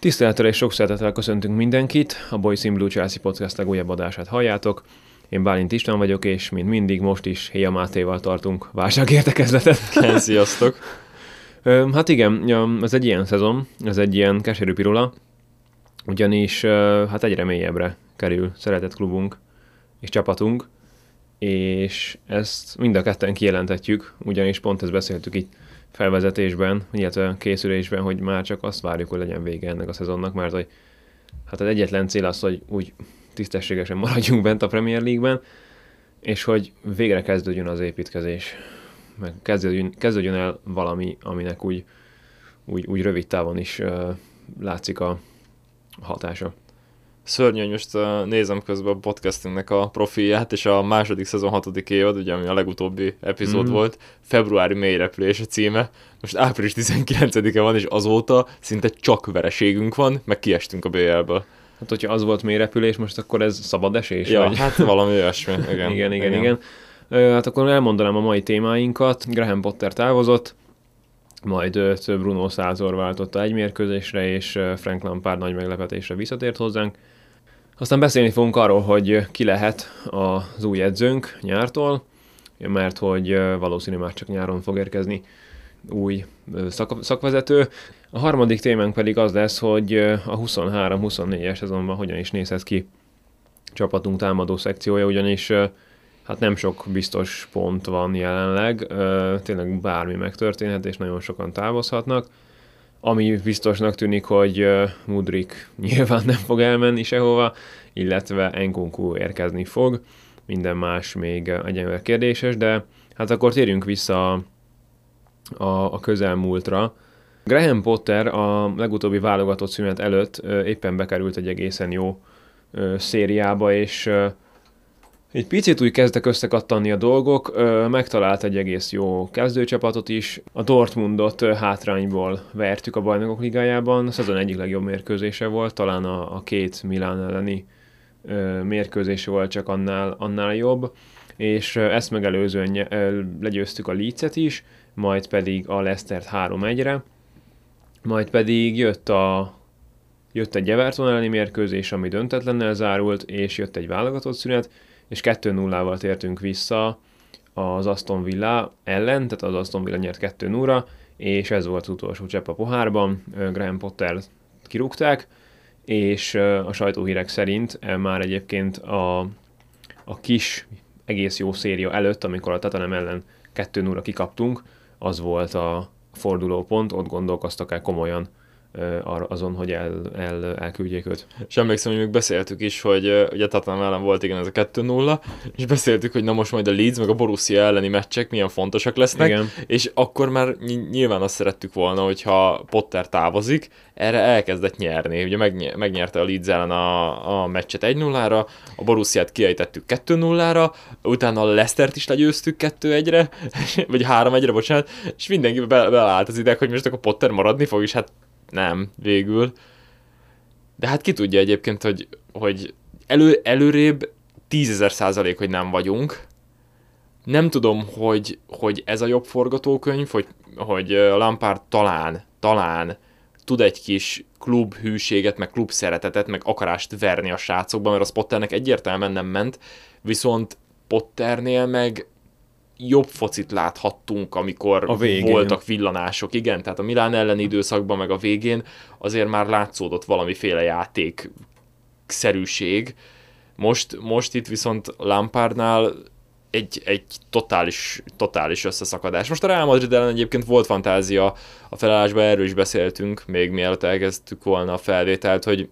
Tisztelettel és sok szeretettel köszöntünk mindenkit, a Boys in Blue Chelsea podcast legújabb adását halljátok. Én Bálint István vagyok, és mint mindig most is Héja Mátéval tartunk válságértekezletet. Sziasztok! hát igen, ez egy ilyen szezon, ez egy ilyen keserű pirula, ugyanis hát egyre mélyebbre kerül szeretett klubunk és csapatunk, és ezt mind a ketten kijelentetjük, ugyanis pont ezt beszéltük itt felvezetésben, illetve készülésben, hogy már csak azt várjuk, hogy legyen vége ennek a szezonnak, mert hogy hát az egyetlen cél az, hogy úgy tisztességesen maradjunk bent a Premier League-ben, és hogy végre kezdődjön az építkezés, meg kezdődjön, kezdődjön el valami, aminek úgy, úgy, úgy rövid távon is uh, látszik a hatása szörnyű, hogy most uh, nézem közben a podcastingnek a profilját, és a második szezon hatodik évad, ugye ami a legutóbbi epizód mm. volt, februári mélyrepülés a címe, most április 19-e van, és azóta szinte csak vereségünk van, meg kiestünk a BL-ből. Hát, hogyha az volt mélyrepülés, most akkor ez szabad esés? Ja, vagy? hát valami olyasmi, igen. igen, igen, igen. igen. Hát akkor elmondanám a mai témáinkat. Graham Potter távozott, majd Bruno Százor váltotta egy mérkőzésre, és Frank Lampard nagy meglepetésre visszatért hozzánk. Aztán beszélni fogunk arról, hogy ki lehet az új edzőnk nyártól, mert hogy valószínű már csak nyáron fog érkezni új szak- szakvezető. A harmadik témánk pedig az lesz, hogy a 23-24-es szezonban hogyan is nézhet ki csapatunk támadó szekciója, ugyanis hát nem sok biztos pont van jelenleg, tényleg bármi megtörténhet, és nagyon sokan távozhatnak. Ami biztosnak tűnik, hogy Mudrik nyilván nem fog elmenni sehova, illetve Enkunku érkezni fog, minden más még egyenlően kérdéses, de hát akkor térjünk vissza a, a, a közelmúltra. Graham Potter a legutóbbi válogatott szünet előtt éppen bekerült egy egészen jó szériába, és egy picit úgy kezdtek összekattani a dolgok, megtalált egy egész jó kezdőcsapatot is. A Dortmundot hátrányból vertük a bajnokok ligájában, a szezon egyik legjobb mérkőzése volt, talán a, a két Milán elleni mérkőzése volt csak annál, annál jobb, és ezt megelőzően legyőztük a Leeds-et is, majd pedig a Leicester-t 3-1-re, majd pedig jött a jött egy Everton elleni mérkőzés, ami döntetlennel zárult, és jött egy válogatott szünet, és 2-0-val tértünk vissza az Aston Villa ellen, tehát az Aston Villa nyert 2 0 és ez volt az utolsó csepp a pohárban, Graham Potter kirúgták, és a sajtóhírek szerint már egyébként a, a kis, egész jó széria előtt, amikor a Tatanem ellen 2 0 kikaptunk, az volt a fordulópont, ott gondolkoztak el komolyan azon, hogy el, el, elküldjék őt. És emlékszem, hogy még beszéltük is, hogy ugye Tottenham ellen volt igen ez a 2-0, és beszéltük, hogy na most majd a Leeds meg a Borussia elleni meccsek milyen fontosak lesznek, igen. és akkor már nyilván azt szerettük volna, hogyha Potter távozik, erre elkezdett nyerni. Ugye megny- megnyerte a Leeds ellen a, a meccset 1-0-ra, a Borussiát kiejtettük 2-0-ra, utána a Leicester-t is legyőztük 2-1-re, vagy 3-1-re, bocsánat, és mindenki be- beleállt az ideg, hogy most akkor Potter maradni fog, és hát nem, végül. De hát ki tudja egyébként, hogy, hogy elő, előrébb tízezer százalék, hogy nem vagyunk. Nem tudom, hogy, hogy ez a jobb forgatókönyv, hogy, hogy Lampard talán, talán tud egy kis klub hűséget, meg klub szeretetet, meg akarást verni a srácokban, mert a Potternek egyértelműen nem ment, viszont Potternél meg jobb focit láthattunk, amikor a végén. voltak villanások. Igen, tehát a Milán elleni időszakban, meg a végén azért már látszódott valamiféle játék szerűség. Most, most itt viszont Lampardnál egy, egy totális, totális összeszakadás. Most a Real Madrid ellen egyébként volt fantázia a felállásban, erről is beszéltünk, még mielőtt elkezdtük volna a felvételt, hogy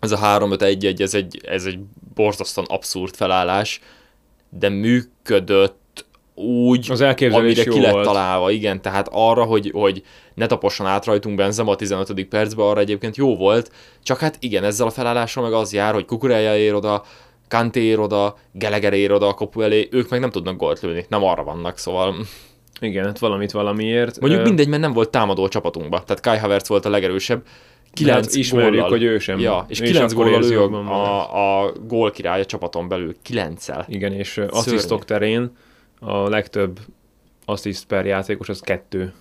ez a 3-5-1-1, ez egy, ez egy borzasztóan abszurd felállás, de működött úgy, az amire ki lett volt. találva, igen, tehát arra, hogy, hogy ne taposson át rajtunk Benzema a 15. percben, arra egyébként jó volt, csak hát igen, ezzel a felállással meg az jár, hogy Kukureja ér oda, Kanté ér oda, Geleger ér oda a kapu elé, ők meg nem tudnak gólt lőni, nem arra vannak, szóval... Igen, hát valamit valamiért. Mondjuk mindegy, mert nem volt támadó a csapatunkban, tehát Kai Havertz volt a legerősebb, 9 hát ismerjük, góllal. hogy ő sem. Ja, és 9 góllal ő a, a gól király a csapaton belül, 9 Igen, és asszisztok terén a legtöbb assziszt per játékos az kettő.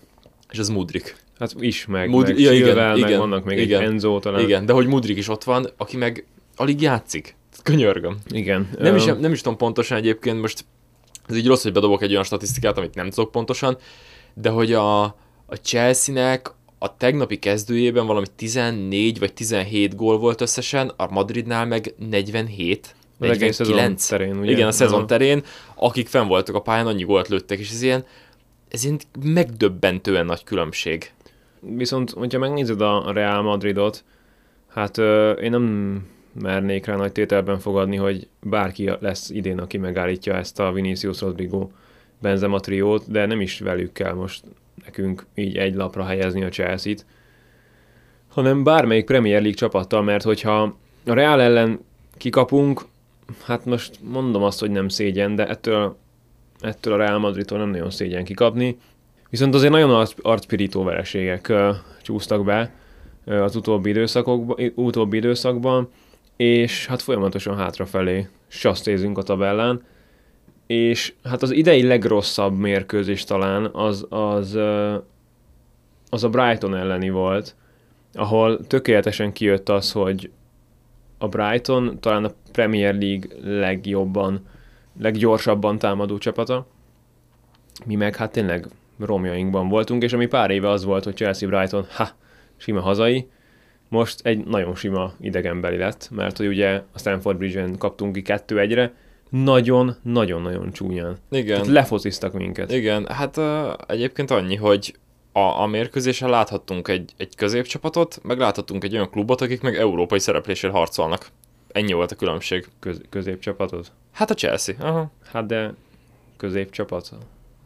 És az Mudrik. Hát is, meg, Mud- meg ja, igen, meg igen, vannak még igen, egy Enzo talán. Igen, de hogy Mudrik is ott van, aki meg alig játszik. Könyörgöm. Igen. Nem, is, nem is tudom pontosan egyébként, most ez így rossz, hogy bedobok egy olyan statisztikát, amit nem tudok pontosan, de hogy a, a Chelsea-nek a tegnapi kezdőjében valami 14 vagy 17 gól volt összesen, a Madridnál meg 47. 49. terén, ugye? Igen, a szezon terén, akik fenn voltak a pályán, annyi gólt lőttek, és ez ilyen, ez ilyen megdöbbentően nagy különbség. Viszont, hogyha megnézed a Real Madridot, hát ö, én nem mernék rá nagy tételben fogadni, hogy bárki lesz idén, aki megállítja ezt a Vinicius Rodrigo Benzema triót, de nem is velük kell most nekünk így egy lapra helyezni a Chelsea-t, hanem bármelyik Premier League csapattal, mert hogyha a Real ellen kikapunk, hát most mondom azt, hogy nem szégyen, de ettől, ettől a Real Madridtól nem nagyon szégyen kikapni. Viszont azért nagyon arcpirító vereségek uh, csúsztak be uh, az utóbbi, időszakokban, utóbbi időszakban, és hát folyamatosan hátrafelé sasztézünk a tabellán, és hát az idei legrosszabb mérkőzés talán az, az, az a Brighton elleni volt, ahol tökéletesen kijött az, hogy a Brighton talán a Premier League legjobban, leggyorsabban támadó csapata, mi meg hát tényleg romjainkban voltunk, és ami pár éve az volt, hogy Chelsea-Brighton, ha, sima hazai, most egy nagyon sima idegenbeli lett, mert hogy ugye a Stanford Bridge-en kaptunk ki kettő egyre, nagyon-nagyon-nagyon csúnyán. Igen. Tehát lefociztak minket. Igen, hát uh, egyébként annyi, hogy a, a mérkőzésen láthattunk egy, egy középcsapatot, meg láthattunk egy olyan klubot, akik meg európai szereplésért harcolnak. Ennyi volt a különbség. Köz, középcsapatot? Hát a Chelsea. Aha. Hát de középcsapat?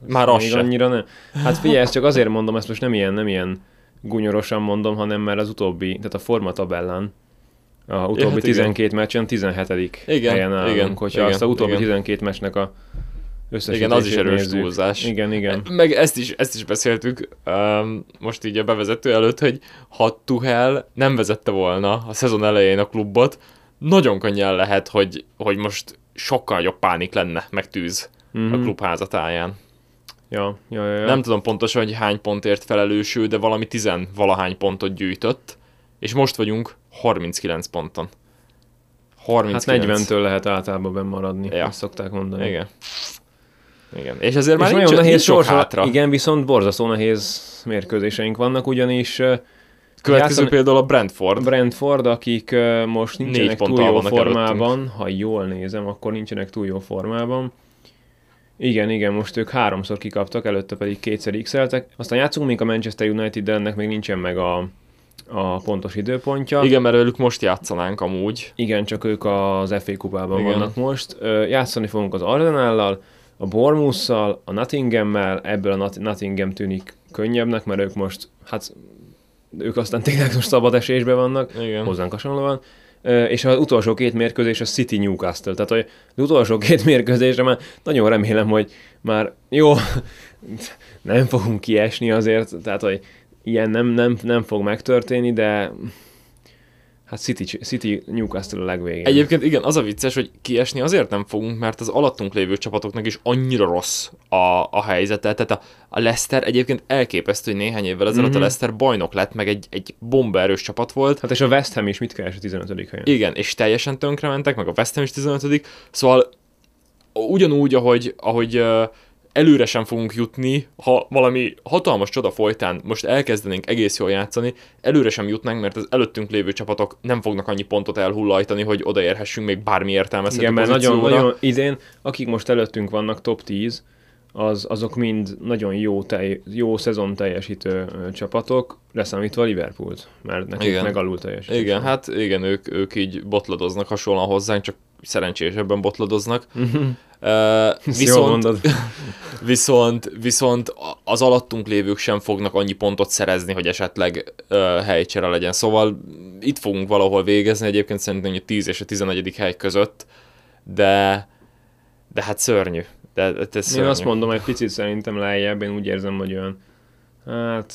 Már az sem. annyira nem. Hát figyelj, ezt csak azért mondom, ezt most nem ilyen, nem ilyen gunyorosan mondom, hanem mert az utóbbi, tehát a formatabellán a utóbbi ja, hát 12 igen. meccsen 17. Igen, helyen állunk, igen, hogyha igen, azt a utóbbi igen. 12 meccsnek a igen, az is erős nézzük. túlzás. Igen, igen. Meg ezt is, ezt is beszéltük um, most így a bevezető előtt, hogy ha Tuhel nem vezette volna a szezon elején a klubot, nagyon könnyen lehet, hogy, hogy most sokkal jobb pánik lenne, meg tűz mm-hmm. a mhm. klub házatáján. Ja, ja, ja, ja. Nem tudom pontosan, hogy hány pontért felelős ő, de valami tizen valahány pontot gyűjtött, és most vagyunk 39 ponton. 39. Hát 40-től lehet általában bemaradni, ja. ezt szokták mondani. Igen. Igen. És azért és már nincs, nehéz nincs sok hátra. Igen, viszont borzasztó nehéz mérkőzéseink vannak, ugyanis Következő játszan... például a Brentford. Brentford, akik most nincsenek túl jó formában, előttünk. ha jól nézem, akkor nincsenek túl jó formában. Igen, igen, most ők háromszor kikaptak, előtte pedig kétszer x -eltek. Aztán játszunk még a Manchester United, de ennek még nincsen meg a, a pontos időpontja. Igen, mert ők most játszanánk amúgy. Igen, csak ők az FA kupában Igen. vannak most. Játszani fogunk az Arsenallal, a Bournemouth-szal, a Nottingham-mel, ebből a Nottingham tűnik könnyebbnek, mert ők most, hát ők aztán tényleg most szabad esésben vannak, Igen. hozzánk hasonlóan és az utolsó két mérkőzés a City Newcastle. Tehát hogy az utolsó két mérkőzésre már nagyon remélem, hogy már jó, nem fogunk kiesni azért, tehát hogy ilyen nem, nem, nem fog megtörténni, de Hát City, City Newcastle a legvégén. Egyébként igen, az a vicces, hogy kiesni azért nem fogunk, mert az alattunk lévő csapatoknak is annyira rossz a, a helyzete. Tehát a, a Leicester egyébként elképesztő, hogy néhány évvel ezelőtt mm-hmm. a mhm. Leicester bajnok lett, meg egy, egy bombaerős csapat volt. Hát és a West Ham is mit keres a 15. helyen? Igen, és teljesen tönkre mentek, meg a West Ham is 15. Szóval ugyanúgy, ahogy, ahogy uh, előre sem fogunk jutni, ha valami hatalmas csoda folytán most elkezdenénk egész jól játszani, előre sem jutnánk, mert az előttünk lévő csapatok nem fognak annyi pontot elhullajtani, hogy odaérhessünk még bármi értelmezhető Igen, mert nagyon, nagyon idén, akik most előttünk vannak top 10, az, azok mind nagyon jó, tej, jó szezon teljesítő csapatok, leszámítva Liverpoolt, mert nekik igen. megalul teljesítő. Igen, hát igen, ők, ők így botladoznak hasonlóan hozzánk, csak szerencsésebben botladoznak. Uh, viszont, viszont, viszont az alattunk lévők sem fognak annyi pontot szerezni, hogy esetleg uh, helycsere legyen. Szóval itt fogunk valahol végezni, egyébként szerintem a 10 és a 11. hely között, de, de hát szörnyű. De, de ez szörnyű. Én azt mondom, egy picit szerintem lejjebb, én úgy érzem, hogy olyan, hát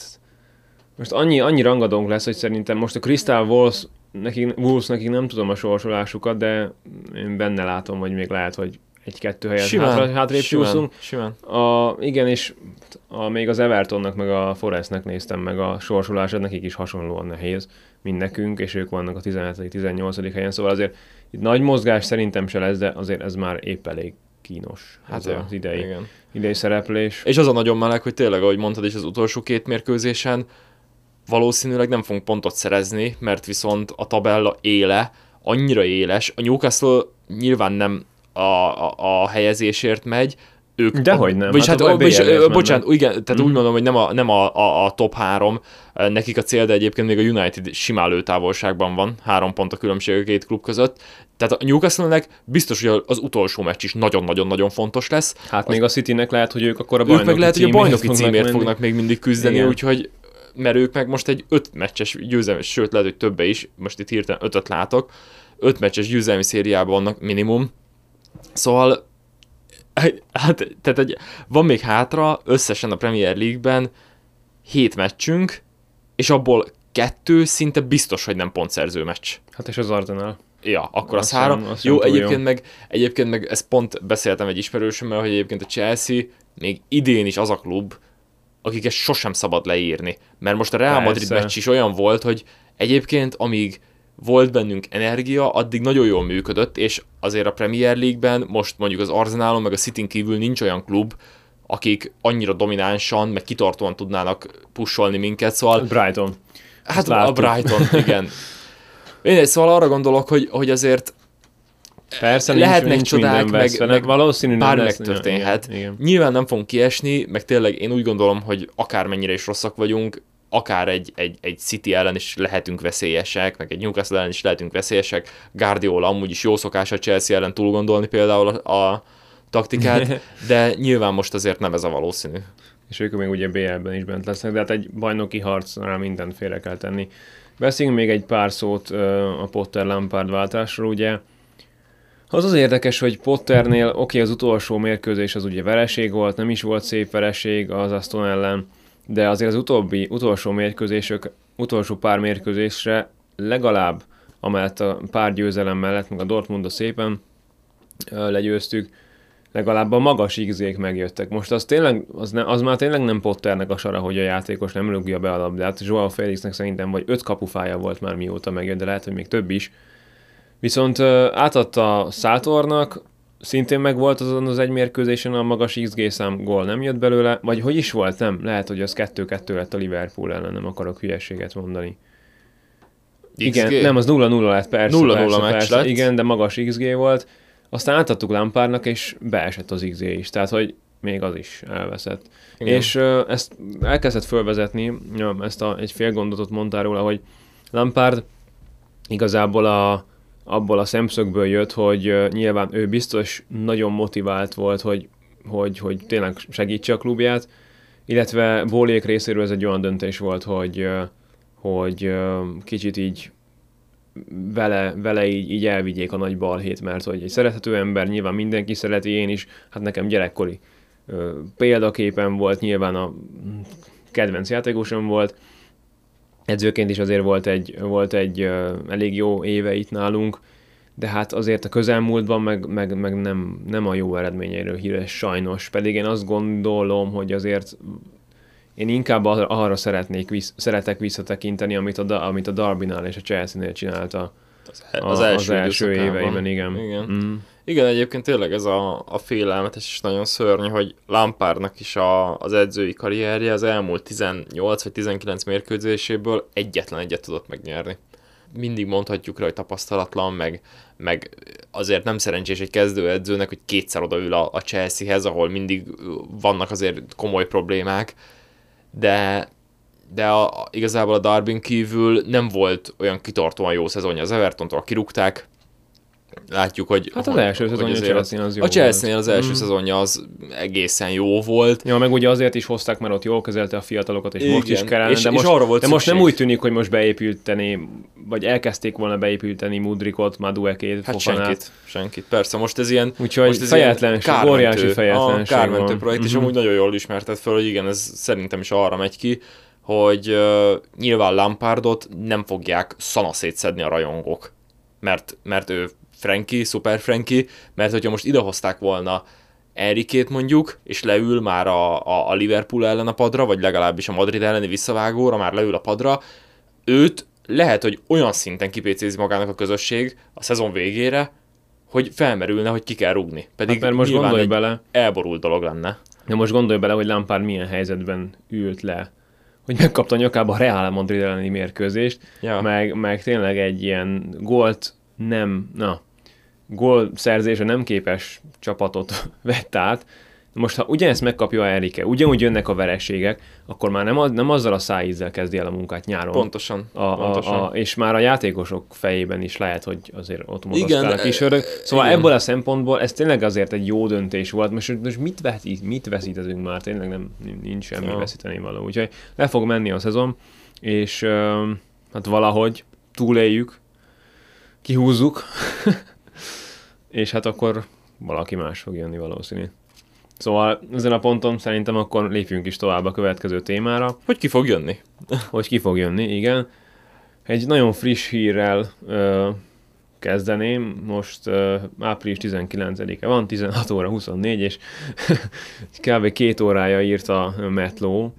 most annyi, annyi rangadónk lesz, hogy szerintem most a Crystal Wolves nekik, Wolves nekik nem tudom a sorsolásukat, de én benne látom, hogy még lehet, hogy egy-kettő helyet simán, hátra, hátrébb simán, Simán. A, igen, és a, még az Evertonnak, meg a Forestnek néztem meg a sorsolását, nekik is hasonlóan nehéz, mint nekünk, és ők vannak a 17.-18. helyen, szóval azért itt nagy mozgás szerintem se lesz, de azért ez már épp elég kínos hát ez ja, az idei, igen. idei szereplés. És az a nagyon meleg, hogy tényleg, ahogy mondtad is az utolsó két mérkőzésen, valószínűleg nem fogunk pontot szerezni, mert viszont a tabella éle annyira éles. A Newcastle nyilván nem a, a, helyezésért megy, ők... Dehogy nem. Vagyis hát, hát vagyis, bocsánat, igen, tehát mm. úgy mondom, hogy nem a, nem a, a, a top három nekik a cél, de egyébként még a United simán lőtávolságban van, három pont a különbség a két klub között. Tehát a Newcastle-nek biztos, hogy az utolsó meccs is nagyon-nagyon-nagyon fontos lesz. Hát az, még a City-nek lehet, hogy ők akkor a bajnoki Ők meg lehet, hogy a bajnoki címért fognak, fognak még mindig küzdeni, igen. úgyhogy mert ők meg most egy öt meccses győzelmi, sőt lehet, hogy többe is, most itt hirtelen ötöt látok, öt meccses győzelmi szériában vannak minimum, szóval hát, tehát egy, van még hátra összesen a Premier League-ben hét meccsünk, és abból kettő szinte biztos, hogy nem pontszerző meccs. Hát és az Arsenal. Ja, akkor az három. Jó, egyébként jó. meg, egyébként meg ezt pont beszéltem egy ismerősömmel, hogy egyébként a Chelsea még idén is az a klub, akiket sosem szabad leírni. Mert most a Real Madrid Persze. meccs is olyan volt, hogy egyébként amíg volt bennünk energia, addig nagyon jól működött, és azért a Premier League-ben most mondjuk az Arsenalon meg a city kívül nincs olyan klub, akik annyira dominánsan, meg kitartóan tudnának pusolni minket, szóval... Brighton. Hát a Brighton, igen. Én szóval arra gondolok, hogy, hogy azért Persze, lehetnek nincs, csodák, meg, meg valószínű bármi megtörténhet. Igen, igen. Nyilván nem fogunk kiesni, meg tényleg én úgy gondolom, hogy akármennyire is rosszak vagyunk, akár egy, egy, egy City ellen is lehetünk veszélyesek, meg egy Newcastle ellen is lehetünk veszélyesek. Guardiola amúgy is jó szokás a Chelsea ellen túl gondolni például a, a taktikát, de nyilván most azért nem ez a valószínű. És ők még ugye BL-ben is bent lesznek, de hát egy bajnoki harcnál mindent félre kell tenni. Beszéljünk még egy pár szót a Potter-Lampard váltásról, ugye az az érdekes, hogy Potternél oké, okay, az utolsó mérkőzés az ugye vereség volt, nem is volt szép vereség az Aston ellen, de azért az utóbbi, utolsó mérkőzésök, utolsó pár mérkőzésre legalább, amellett a pár győzelem mellett, meg a Dortmundot szépen legyőztük, legalább a magas x megjöttek. Most az tényleg, az, ne, az már tényleg nem Potternek a sara, hogy a játékos nem rúgja be a labdát. Joao Felixnek szerintem vagy öt kapufája volt már mióta megjött, de lehet, hogy még több is. Viszont átadta Szátornak, szintén meg volt azon az egy mérkőzésen a magas XG szám gól nem jött belőle, vagy hogy is volt, nem? Lehet, hogy az 2-2 lett a Liverpool ellen, nem akarok hülyeséget mondani. XG? Igen, nem, az 0-0 lett, persze. 0-0 persze, meccs persze, lett. Igen, de magas XG volt. Aztán átadtuk Lampárnak, és beesett az XG is, tehát hogy még az is elveszett. Igen. És ezt elkezdett fölvezetni, ja, ezt a, egy fél gondotot mondtál róla, hogy Lampard igazából a, abból a szemszögből jött, hogy nyilván ő biztos nagyon motivált volt, hogy, hogy, hogy tényleg segítse a klubját, illetve Bólék részéről ez egy olyan döntés volt, hogy, hogy kicsit így vele, vele így, így elvigyék a nagy balhét, mert hogy egy szerethető ember, nyilván mindenki szereti, én is, hát nekem gyerekkori példaképen volt, nyilván a kedvenc játékosom volt, edzőként is azért volt egy, volt egy elég jó éve itt nálunk, de hát azért a közelmúltban meg, meg, meg nem, nem a jó eredményeiről híres sajnos, pedig én azt gondolom, hogy azért én inkább arra szeretnék, visz, szeretek visszatekinteni, amit a, amit a Darbinál és a Chelsea-nél csinálta az, e- az, a, első, az első éveiben, igen. Igen. Mm. Igen, egyébként tényleg ez a, a félelmetes és nagyon szörnyű, hogy Lampárnak is a, az edzői karrierje az elmúlt 18 vagy 19 mérkőzéséből egyetlen egyet tudott megnyerni. Mindig mondhatjuk rá, hogy tapasztalatlan, meg, meg azért nem szerencsés egy kezdőedzőnek, hogy kétszer odaül a, a Chelseahez, ahol mindig vannak azért komoly problémák, de de a, igazából a Darbin kívül nem volt olyan kitartóan jó szezonja az Evertontól, kirúgták, látjuk, hogy... Hát az első szezonja a chelsea az jó A chelsea az első mm. szezonja az egészen jó volt. Ja, meg ugye azért is hozták, mert ott jól kezelte a fiatalokat, és Igen. most is kellene, és, de, most, és arra volt de most nem úgy tűnik, hogy most beépülteni, vagy elkezdték volna beépülteni Mudrikot, Maduekét, Hát Fofanát. senkit, senkit, persze, most ez ilyen... Úgyhogy most ez fejetlenség, óriási fejetlenség A kármentő projekt, mm-hmm. és mhm. amúgy nagyon jól ismertet fel, hogy igen, ez szerintem is arra megy ki, hogy uh, nyilván Lampardot nem fogják szanaszét szedni a rajongók, mert, mert ő Frankie, Super Frankie, mert hogyha most idehozták volna Erikét mondjuk, és leül már a, a, a Liverpool ellen a padra, vagy legalábbis a Madrid elleni visszavágóra, már leül a padra, őt lehet, hogy olyan szinten kipécézi magának a közösség a szezon végére, hogy felmerülne, hogy ki kell rúgni. Pedig hát mert most gondolj bele. elborult dolog lenne. De most gondolj bele, hogy Lampard milyen helyzetben ült le, hogy megkapta nyakába a Real Madrid elleni mérkőzést, ja. meg, meg tényleg egy ilyen gólt nem, na, gól szerzése nem képes csapatot vett át, most, ha ugyanezt megkapja Erike, ugyanúgy jönnek a vereségek, akkor már nem, nem azzal a szájízzel kezdi el a munkát nyáron. Pontosan. A, a, pontosan. A, és már a játékosok fejében is lehet, hogy azért ott mozogtál a kis örök. Szóval igen. ebből a szempontból ez tényleg azért egy jó döntés volt. Most, most mit, veszít, mit veszítezünk már? Tényleg nem, nincs semmi ja. veszíteni való. Úgyhogy le fog menni a szezon, és hát valahogy túléljük, kihúzzuk, és hát akkor valaki más fog jönni valószínű. Szóval ezen a ponton szerintem akkor lépjünk is tovább a következő témára. Hogy ki fog jönni? hogy ki fog jönni, igen. Egy nagyon friss hírrel ö, kezdeném. Most ö, április 19-e van, 16 óra 24, és kb. két órája írt a Metló,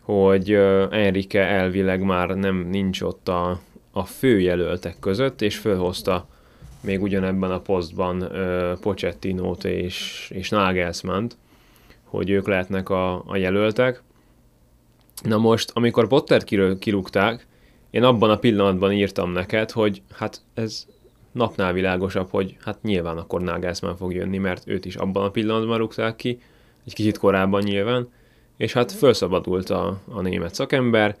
hogy Enrique elvileg már nem nincs ott a, a főjelöltek között, és fölhozta még ugyanebben a posztban uh, Pochettinót és, és Nagelsmann-t, hogy ők lehetnek a, a jelöltek. Na most, amikor Potter kirúgták, én abban a pillanatban írtam neked, hogy hát ez napnál világosabb, hogy hát nyilván akkor Nagelsmann fog jönni, mert őt is abban a pillanatban rúgták ki, egy kicsit korábban nyilván, és hát felszabadult a, a német szakember,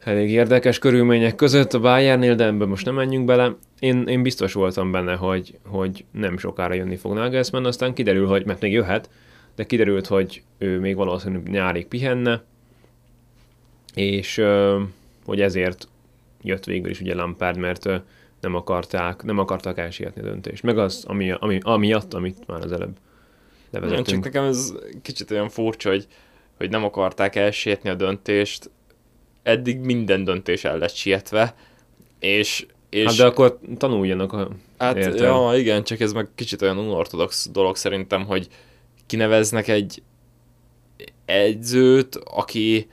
elég érdekes körülmények között a Bayernnél, de ebben most nem menjünk bele. Én, én biztos voltam benne, hogy, hogy nem sokára jönni fog Nagelsmann, aztán kiderül, hogy, mert még jöhet, de kiderült, hogy ő még valószínűleg nyárig pihenne, és hogy ezért jött végül is ugye Lampard, mert nem akarták, nem akarták elsietni a döntést. Meg az, ami, ami, amiatt, amit már az előbb levezettünk. Nem, csak nekem ez kicsit olyan furcsa, hogy, hogy nem akarták elsietni a döntést, eddig minden döntés el lett sietve, és, és... Hát de akkor tanuljanak a... Hát ja, igen, csak ez meg kicsit olyan unortodox dolog szerintem, hogy kineveznek egy edzőt, aki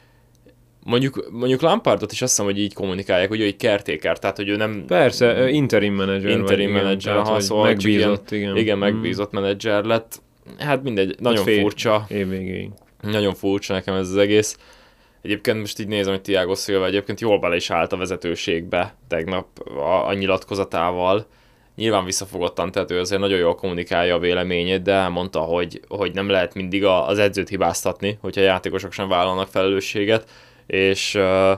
mondjuk, mondjuk Lampardot is azt hiszem, hogy így kommunikálják, hogy ő egy kertéker, tehát hogy ő nem... Persze, interim menedzser. Interim menedzser, ha szóval megbízott, igen. Igen, igen megbízott mm. menedzser lett. Hát mindegy, nagyon hát furcsa. Év végéig. Nagyon furcsa nekem ez az egész. Egyébként most így nézem, hogy Tiago Silva egyébként jól bele is állt a vezetőségbe tegnap a, a nyilatkozatával. Nyilván visszafogottan, tehát ő azért nagyon jól kommunikálja a véleményét, de elmondta, hogy, hogy nem lehet mindig a, az edzőt hibáztatni, hogyha a játékosok sem vállalnak felelősséget, és uh,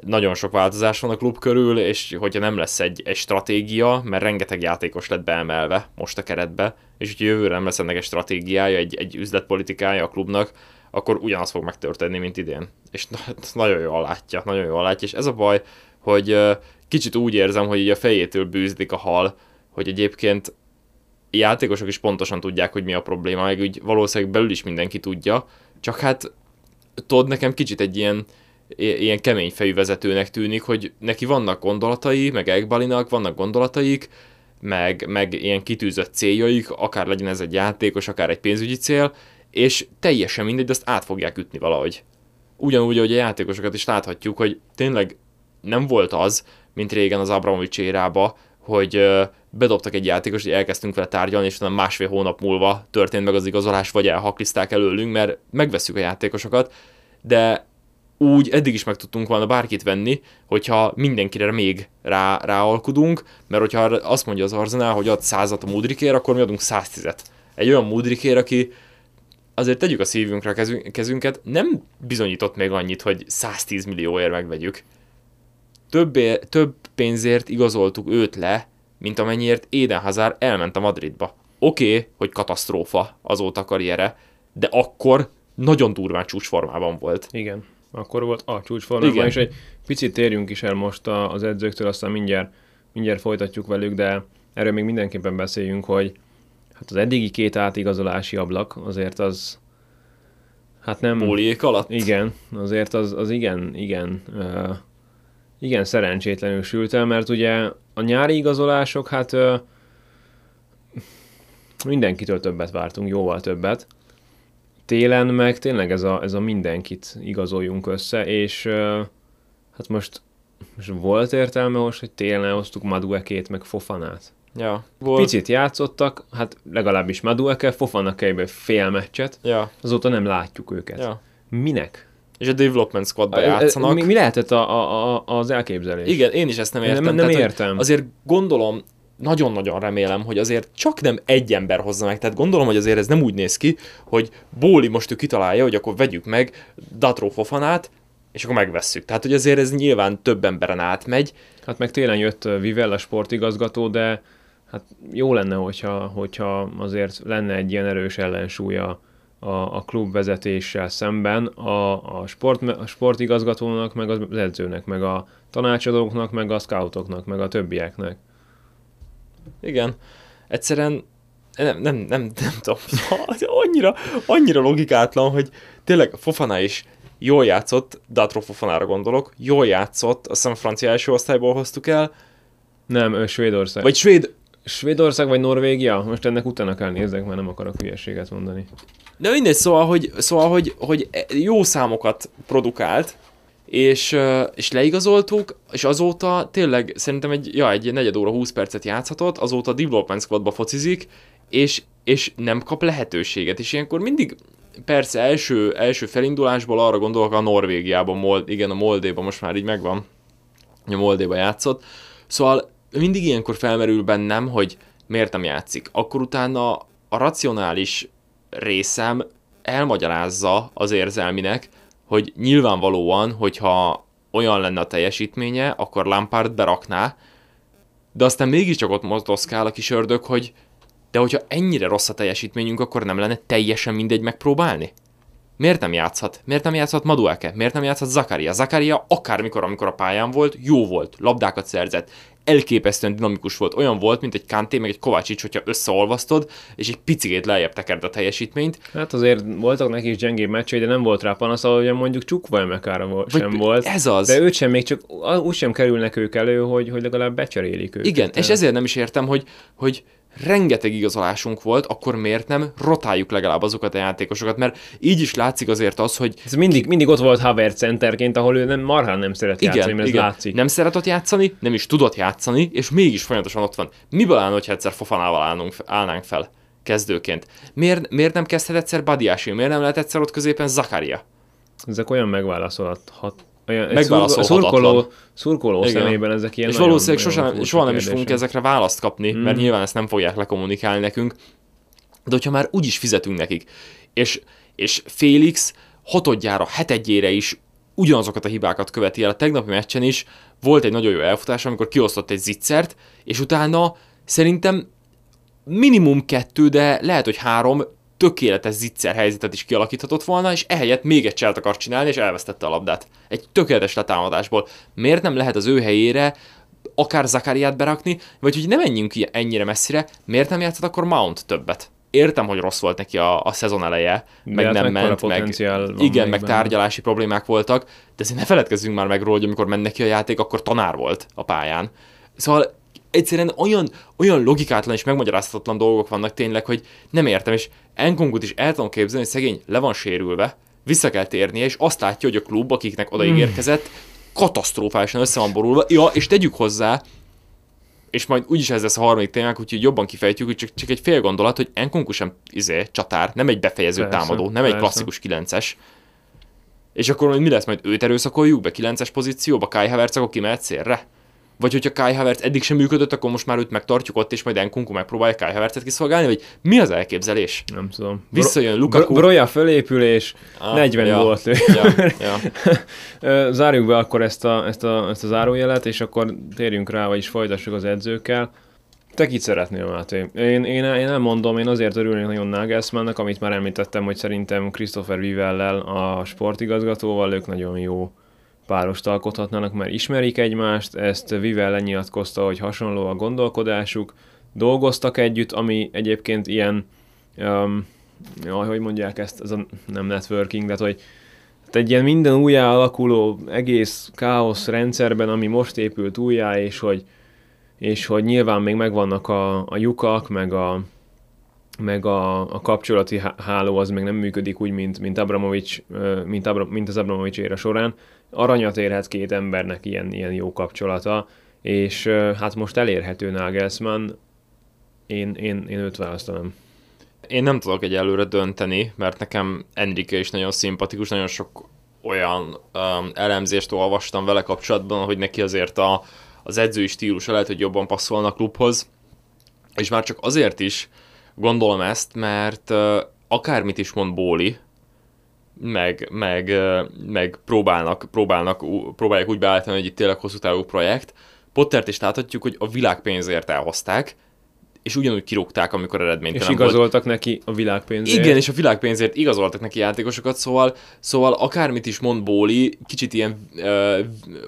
nagyon sok változás van a klub körül, és hogyha nem lesz egy, egy stratégia, mert rengeteg játékos lett beemelve most a keretbe, és hogyha jövőre nem lesz ennek egy stratégiája, egy, egy üzletpolitikája a klubnak, akkor ugyanaz fog megtörténni, mint idén. És nagyon jól látja, nagyon jól látja, és ez a baj, hogy kicsit úgy érzem, hogy így a fejétől bűzlik a hal, hogy egyébként játékosok is pontosan tudják, hogy mi a probléma, meg úgy valószínűleg belül is mindenki tudja, csak hát tudod, nekem kicsit egy ilyen, ilyen kemény fejű vezetőnek tűnik, hogy neki vannak gondolatai, meg Egbalinak vannak gondolataik, meg, meg ilyen kitűzött céljaik, akár legyen ez egy játékos, akár egy pénzügyi cél, és teljesen mindegy, de azt át fogják ütni valahogy. Ugyanúgy, hogy a játékosokat is láthatjuk, hogy tényleg nem volt az, mint régen az Abramovics érába, hogy bedobtak egy játékos, hogy elkezdtünk vele tárgyalni, és utána másfél hónap múlva történt meg az igazolás, vagy elhakliszták előlünk, mert megveszük a játékosokat, de úgy eddig is meg tudtunk volna bárkit venni, hogyha mindenkire még rá, ráalkudunk, mert hogyha azt mondja az Arzenál, hogy ad százat a Mudrikért, akkor mi adunk 110-et. Egy olyan Mudrikért, aki azért tegyük a szívünkre a kezünket, nem bizonyított még annyit, hogy 110 millióért megvegyük. Több, több pénzért igazoltuk őt le, mint amennyiért Eden Hazard elment a Madridba. Oké, okay, hogy katasztrófa azóta karriere, de akkor nagyon durván csúcsformában volt. Igen, akkor volt a csúcsformában, Igen. és egy picit térjünk is el most az edzőktől, aztán mindjárt, mindjárt folytatjuk velük, de erről még mindenképpen beszéljünk, hogy Hát az eddigi két átigazolási ablak azért az hát nem... Póliék alatt? Igen, azért az, az igen, igen, uh, igen szerencsétlenül sült el, mert ugye a nyári igazolások, hát uh, mindenkitől többet vártunk, jóval többet. Télen meg tényleg ez a, ez a mindenkit igazoljunk össze, és hát most, most volt értelme most, hogy télen elhoztuk Maduekét, meg Fofanát. Ja, volt. Picit játszottak, hát legalábbis Madueke, Fofana kejbe fél meccset, ja. azóta nem látjuk őket. Ja. Minek? És a development squadba játszanak. Mi, mi lehetett a, a, a, az elképzelés? Igen, én is ezt nem értem. Nem, nem Tehát, értem. Azért gondolom, nagyon-nagyon remélem, hogy azért csak nem egy ember hozza meg. Tehát gondolom, hogy azért ez nem úgy néz ki, hogy Bóli most ő kitalálja, hogy akkor vegyük meg Datro Fofanát, és akkor megvesszük. Tehát, hogy azért ez nyilván több emberen átmegy. Hát meg télen jött Vivella sportigazgató, de hát jó lenne, hogyha, hogyha azért lenne egy ilyen erős ellensúlya a, a klub vezetéssel szemben a, a, sport, a sportigazgatónak, meg az edzőnek, meg a tanácsadóknak, meg a scoutoknak, meg a többieknek. Igen. Egyszerűen nem, nem, nem, nem tudom, annyira, annyira logikátlan, hogy tényleg Fofana is jól játszott, Datro Fofanára gondolok, jól játszott, azt hiszem francia első osztályból hoztuk el. Nem, Svédország. Vagy Svéd... Svédország vagy Norvégia? Most ennek utána kell nézzek, mert nem akarok hülyeséget mondani. De mindegy, szóval, hogy, szóval, hogy, hogy jó számokat produkált, és, és leigazoltuk, és azóta tényleg szerintem egy, ja, egy negyed óra 20 percet játszhatott, azóta development squadba focizik, és, és nem kap lehetőséget, és ilyenkor mindig persze első, első felindulásból arra gondolok a Norvégiában, Mold, igen, a Moldéban most már így megvan, a Moldéba játszott, szóval mindig ilyenkor felmerül bennem, hogy miért nem játszik. Akkor utána a racionális részem elmagyarázza az érzelminek, hogy nyilvánvalóan, hogyha olyan lenne a teljesítménye, akkor Lampard berakná, de aztán mégiscsak ott motoszkál a kis ördög, hogy de hogyha ennyire rossz a teljesítményünk, akkor nem lenne teljesen mindegy megpróbálni? Miért nem játszhat? Miért nem játszhat Madueke? Miért nem játszhat Zakaria? Zakaria akármikor, amikor a pályán volt, jó volt, labdákat szerzett, elképesztően dinamikus volt, olyan volt, mint egy Kanté, meg egy Kovácsics, hogyha összeolvasztod, és egy picit lejjebb tekerd a teljesítményt. Hát azért voltak neki is gyengébb meccsei, de nem volt rá panasz, ahogy mondjuk Csukvaj Mekára sem volt. Ez az. De őt sem még csak úgy sem kerülnek ők elő, hogy, hogy legalább becserélik őket. Igen, és ezért nem is értem, hogy, hogy rengeteg igazolásunk volt, akkor miért nem rotáljuk legalább azokat a játékosokat, mert így is látszik azért az, hogy... Ez mindig, mindig ott volt Haver centerként, ahol ő nem, marhán nem szeret igen, játszani, mert igen. ez látszik. Nem szeretett játszani, nem is tudott játszani, és mégis folyamatosan ott van. Miből állna, hogyha egyszer Fofanával állnunk, állnánk fel kezdőként? Miért, miért nem kezdhet egyszer Badiási? Miért nem lehet egyszer ott középen Zakaria? Ezek olyan megválaszolhat, olyan, szurkoló, szurkoló szemében ezek ilyen És valószínűleg sosem, soha nem is fogunk ezekre választ kapni, mm. mert nyilván ezt nem fogják lekommunikálni nekünk. De hogyha már úgy is fizetünk nekik, és, és Félix hatodjára, hetedjére is ugyanazokat a hibákat követi el. A tegnapi meccsen is volt egy nagyon jó elfutás, amikor kiosztott egy zicsert, és utána szerintem minimum kettő, de lehet, hogy három tökéletes zicser helyzetet is kialakíthatott volna, és ehelyett még egy cselt akart csinálni, és elvesztette a labdát. Egy tökéletes letámadásból. Miért nem lehet az ő helyére akár Zakariát berakni, vagy hogy nem menjünk ennyire messzire, miért nem játszott akkor Mount többet? Értem, hogy rossz volt neki a, a szezon eleje, de meg hát nem ment, meg igen, meg tárgyalási problémák voltak, de azért ne feledkezzünk már meg róla, hogy amikor ment neki a játék, akkor tanár volt a pályán. Szóval egyszerűen olyan, olyan logikátlan és megmagyarázhatatlan dolgok vannak tényleg, hogy nem értem, és Enkongut is el tudom képzelni, hogy szegény le van sérülve, vissza kell térnie, és azt látja, hogy a klub, akiknek odaígérkezett, katasztrofálisan össze van borulva. Ja, és tegyük hozzá, és majd úgyis ez lesz a harmadik témák, úgyhogy jobban kifejtjük, hogy csak, csak egy fél gondolat, hogy Enkongu sem izé, csatár, nem egy befejező persze, támadó, nem persze. egy klasszikus kilences. És akkor majd mi lesz, majd őt erőszakoljuk be kilences pozícióba, Kai Havertz akkor kimehet szélre? Vagy hogyha Kai Havertz eddig sem működött, akkor most már őt megtartjuk ott, és majd Enkunku megpróbálja Kai Havertzet kiszolgálni, vagy mi az elképzelés? Nem tudom. Visszajön Lukaku. Bro- Broja fölépülés, ah, 40 ja, volt. Ja, ja. Zárjuk be akkor ezt a, ezt, a, ezt a zárójelet, és akkor térjünk rá, vagyis folytassuk az edzőkkel. Te kit szeretnél, Máté? Én, én, én nem mondom, én azért örülnék nagyon Nagelsmannnek, amit már említettem, hogy szerintem Christopher Vivellel, a sportigazgatóval, ők nagyon jó párost alkothatnának, mert ismerik egymást, ezt Vivel lenyilatkozta, hogy hasonló a gondolkodásuk, dolgoztak együtt, ami egyébként ilyen, um, jaj, hogy mondják ezt, ez a nem networking, de hogy egy ilyen minden újjá alakuló egész káosz rendszerben, ami most épült újjá, és hogy, és hogy nyilván még megvannak a, a lyukak, meg a, meg a, a kapcsolati háló az még nem működik úgy, mint, mint, Abramovics, mint, Abra, mint az Abramovics ére során. Aranyat érhet két embernek ilyen, ilyen jó kapcsolata, és hát most elérhető Nagelsmann, én, én, én őt választanám. Én nem tudok egyelőre dönteni, mert nekem Enrique is nagyon szimpatikus, nagyon sok olyan um, elemzést olvastam vele kapcsolatban, hogy neki azért a, az edzői stílusa lehet, hogy jobban passzolna a klubhoz, és már csak azért is gondolom ezt, mert uh, akármit is mond Bóli, meg, meg, meg próbálnak, próbálnak, próbálják úgy beállítani, hogy itt tényleg hosszú távú projekt, Pottert is láthatjuk, hogy a világpénzért elhozták, és ugyanúgy kirúgták, amikor eredménytelen És igazoltak volt. neki a világpénzért. Igen, és a világpénzért igazoltak neki játékosokat, szóval, szóval akármit is mond Bóli, kicsit ilyen uh,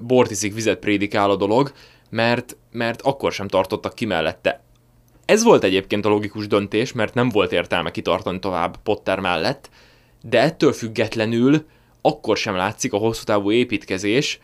bortiszik vizet prédikál a dolog, mert, mert akkor sem tartottak ki mellette. Ez volt egyébként a logikus döntés, mert nem volt értelme kitartani tovább Potter mellett, de ettől függetlenül akkor sem látszik a hosszú távú építkezés,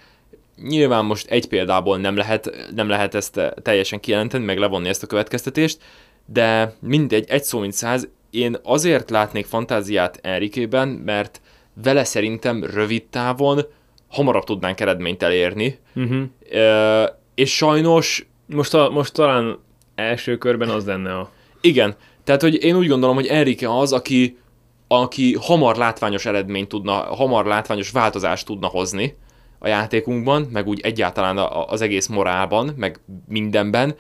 Nyilván most egy példából nem lehet, nem lehet ezt teljesen kijelenteni, meg levonni ezt a következtetést, de mindegy, egy szó mint száz, én azért látnék fantáziát Enrikében, mert vele szerintem rövid távon hamarabb tudnánk eredményt elérni, uh-huh. e, és sajnos... Most, a, most talán első körben az lenne a... Igen, tehát hogy én úgy gondolom, hogy Enrique az, aki, aki hamar látványos eredményt tudna, hamar látványos változást tudna hozni, a játékunkban, meg úgy egyáltalán az egész morálban, meg mindenben.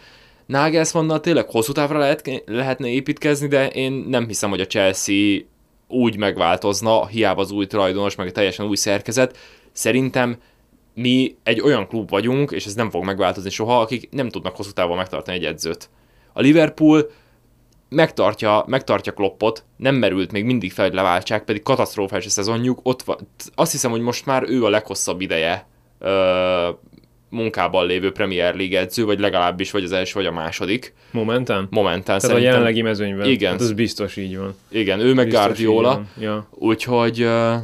Nagelsmannnal tényleg hosszú távra lehet, lehetne építkezni, de én nem hiszem, hogy a Chelsea úgy megváltozna, hiába az új tulajdonos, meg a teljesen új szerkezet. Szerintem mi egy olyan klub vagyunk, és ez nem fog megváltozni soha, akik nem tudnak hosszú távon megtartani egy edzőt. A Liverpool megtartja, megtartja Kloppot, nem merült még mindig fel, hogy leváltsák, pedig katasztrófás a szezonjuk, ott van, azt hiszem, hogy most már ő a leghosszabb ideje ö, munkában lévő Premier League edző, vagy legalábbis vagy az első, vagy a második. Momentán? Momentán Tehát szerintem. a jelenlegi mezőnyben. Igen. Hát ez biztos így van. Igen, ő meg Guardiola. Ja. Úgyhogy, uh,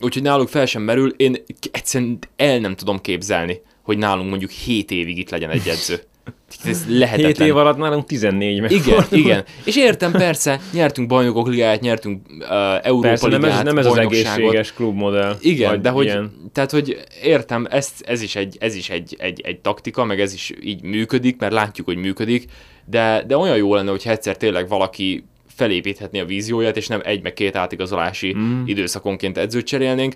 úgyhogy náluk fel sem merül. Én egyszerűen el nem tudom képzelni, hogy nálunk mondjuk 7 évig itt legyen egy edző. Ez lehetetlen. 7 év alatt nálunk 14 meg. Igen, igen. És értem, persze, nyertünk bajnokok ligáját, nyertünk uh, Európa persze, ligát, nem ez, nem ez az egészséges klubmodell. Igen, de hogy, ilyen. tehát, hogy értem, ez, ez is, egy, ez is egy, egy, egy taktika, meg ez is így működik, mert látjuk, hogy működik, de, de olyan jó lenne, hogy egyszer tényleg valaki felépíthetni a vízióját, és nem egy meg két átigazolási mm. időszakonként edzőt cserélnénk.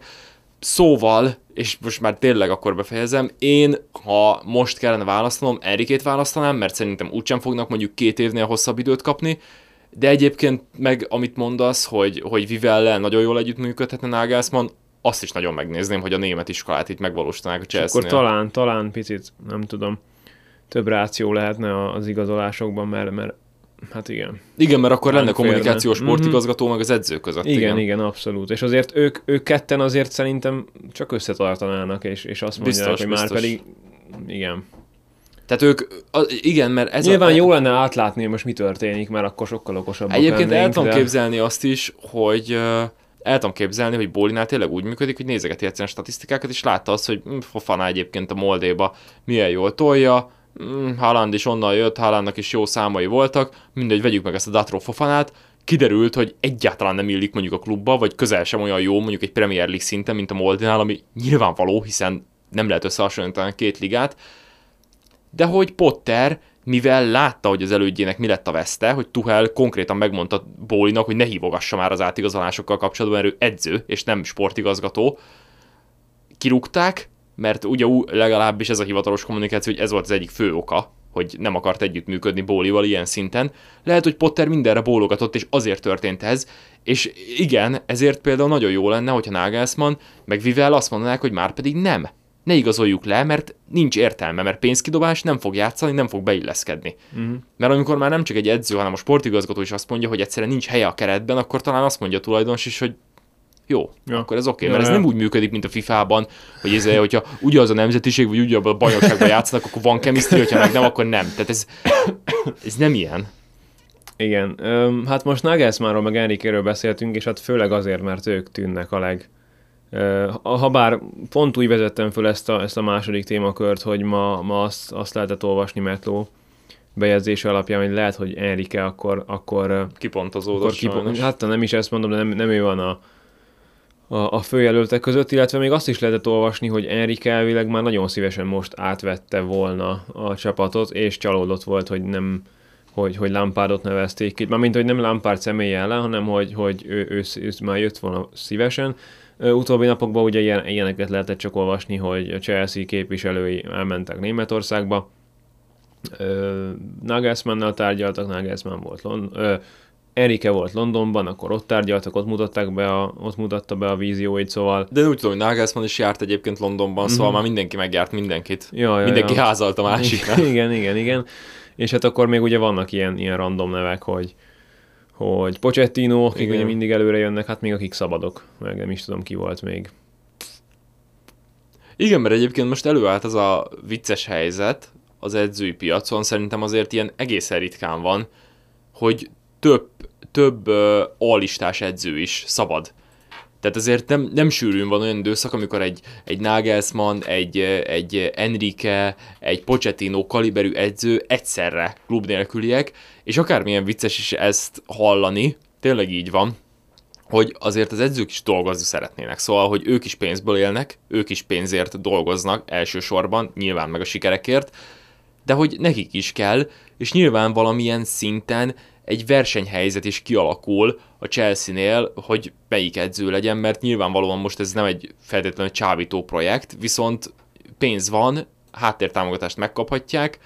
Szóval, és most már tényleg akkor befejezem, én, ha most kellene választanom, Erikét választanám, mert szerintem úgysem fognak mondjuk két évnél hosszabb időt kapni, de egyébként meg amit mondasz, hogy, hogy Vivelle nagyon jól együttműködhetne Nagelsmann, azt is nagyon megnézném, hogy a német iskolát itt megvalósítanák a chelsea Akkor talán, talán picit, nem tudom, több ráció lehetne az igazolásokban, mert, mert Hát igen. Igen, mert akkor lenne kommunikációs mhm. sportigazgató mm-hmm. meg az edző között. Igen, igen, igen, abszolút. És azért ők, ők ketten azért szerintem csak összetartanának, és, és azt mondják, biztos, hogy biztos. már pedig igen. Tehát ők, a, igen, mert ez Nyilván a, jó lenne átlátni, hogy most mi történik, mert akkor sokkal okosabbak Egyébként lennénk, el tudom de... képzelni azt is, hogy el tudom képzelni, hogy Bólinál tényleg úgy működik, hogy nézegeti egyszerűen statisztikákat, és látta azt, hogy hm, Fofana egyébként a Moldéba milyen jól tolja, Haaland is onnan jött, Haalandnak is jó számai voltak, mindegy, vegyük meg ezt a Datro Fofanát, kiderült, hogy egyáltalán nem illik mondjuk a klubba, vagy közel sem olyan jó mondjuk egy Premier League szinten, mint a Moldinál, ami nyilvánvaló, hiszen nem lehet összehasonlítani a két ligát, de hogy Potter, mivel látta, hogy az elődjének mi lett a veszte, hogy Tuhel konkrétan megmondta Bólinak, hogy ne hívogassa már az átigazolásokkal kapcsolatban, mert ő edző, és nem sportigazgató, kirúgták, mert ugye legalábbis ez a hivatalos kommunikáció, hogy ez volt az egyik fő oka, hogy nem akart együttműködni Bólival ilyen szinten. Lehet, hogy Potter mindenre bólogatott, és azért történt ez, és igen, ezért például nagyon jó lenne, hogyha Nagelsmann meg Vivel azt mondanák, hogy már pedig nem. Ne igazoljuk le, mert nincs értelme, mert pénzkidobás nem fog játszani, nem fog beilleszkedni. Uh-huh. Mert amikor már nem csak egy edző, hanem a sportigazgató is azt mondja, hogy egyszerűen nincs helye a keretben, akkor talán azt mondja a tulajdonos is, hogy jó, ja. akkor ez oké, okay, mert ja, ez nem úgy működik, mint a FIFA-ban, hogy ez, hogyha ugyanaz a nemzetiség, vagy ugyanaz a bajnokságban játszanak, akkor van chemistry, hogyha meg nem, akkor nem. Tehát ez, ez nem ilyen. Igen, hát most Nagelsmannról meg Enrikéről beszéltünk, és hát főleg azért, mert ők tűnnek a leg... Ha bár pont úgy vezettem föl ezt a, ezt a második témakört, hogy ma, ma azt, azt lehetett olvasni Metló bejegyzése alapján, hogy lehet, hogy Enrique akkor, akkor kipontozódott akkor kipont, Hát nem is ezt mondom, de nem, nem ő van a, a, a főjelöltek között, illetve még azt is lehetett olvasni, hogy Enrique elvileg már nagyon szívesen most átvette volna a csapatot, és csalódott volt, hogy nem hogy, hogy Lampardot nevezték ki. Mármint, hogy nem Lampard személye ellen, hanem hogy, hogy ő, ő, ő, már jött volna szívesen. Utóbbi napokban ugye ilyen, ilyeneket lehetett csak olvasni, hogy a Chelsea képviselői elmentek Németországba, Nagelsmannnal tárgyaltak, Nagelsmann volt Lond- Erike volt Londonban, akkor ott tárgyaltak, ott mutatták be a, ott mutatta be a vízióit, szóval... De úgy tudom, hogy Nagelsmann is járt egyébként Londonban, mm-hmm. szóval már mindenki megjárt mindenkit. Ja, ja, mindenki ja. házalt a másiknak. igen, igen, igen. És hát akkor még ugye vannak ilyen, ilyen random nevek, hogy hogy Pochettino, akik igen. ugye mindig előre jönnek, hát még akik szabadok, meg nem is tudom ki volt még. Igen, mert egyébként most előállt az a vicces helyzet az edzői piacon, szerintem azért ilyen egészen ritkán van, hogy több, több alistás edző is szabad. Tehát azért nem, nem sűrűn van olyan időszak, amikor egy, egy Nagelsmann, egy, egy Enrique, egy Pochettino kaliberű edző egyszerre klub nélküliek, és akármilyen vicces is ezt hallani, tényleg így van, hogy azért az edzők is dolgozni szeretnének. Szóval, hogy ők is pénzből élnek, ők is pénzért dolgoznak elsősorban, nyilván meg a sikerekért, de hogy nekik is kell, és nyilván valamilyen szinten egy versenyhelyzet is kialakul a Chelsea-nél, hogy melyik edző legyen, mert nyilvánvalóan most ez nem egy feltétlenül csábító projekt, viszont pénz van, háttértámogatást megkaphatják,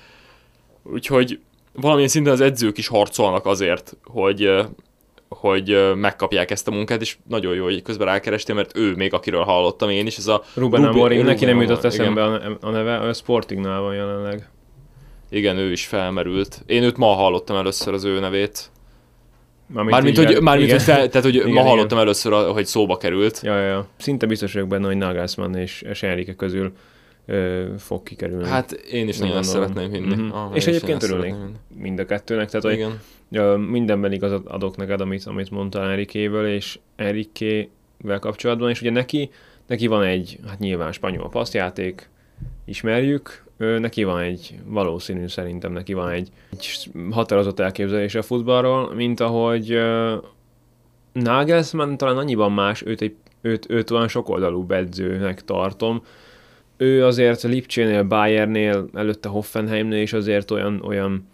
úgyhogy valamilyen szinten az edzők is harcolnak azért, hogy, hogy megkapják ezt a munkát, és nagyon jó, hogy közben rákerestél, mert ő még, akiről hallottam én is, ez a Ruben Amorim, neki nem jutott eszembe a, a neve, a Sportingnál van jelenleg. Igen, ő is felmerült. Én őt ma hallottam először az ő nevét. Mármint, hogy, mármint, hogy, fel, tehát, hogy igen, ma hallottam igen. először, hogy szóba került. Ja, ja, ja. Szinte biztos vagyok benne, hogy Nagelsmann és, és Enrique közül ö, fog kikerülni. Hát én is nagyon ezt szeretném hinni. Mm-hmm. Ah, és egyébként örülnék mind a kettőnek, tehát Igen. hogy mindenben igazat adok neked, amit, amit mondtál Enrique-ből, és Enrique-vel kapcsolatban, és ugye neki, neki van egy, hát nyilván spanyol passzjáték, ismerjük, ő, neki van egy, valószínű szerintem neki van egy, egy határozott elképzelése a futballról, mint ahogy uh, Nagelsmann talán annyiban más, őt, egy, őt, őt olyan sokoldalú bedzőnek tartom, ő azért Lipcsénél, Bayernnél, előtte Hoffenheimnél is azért olyan, olyan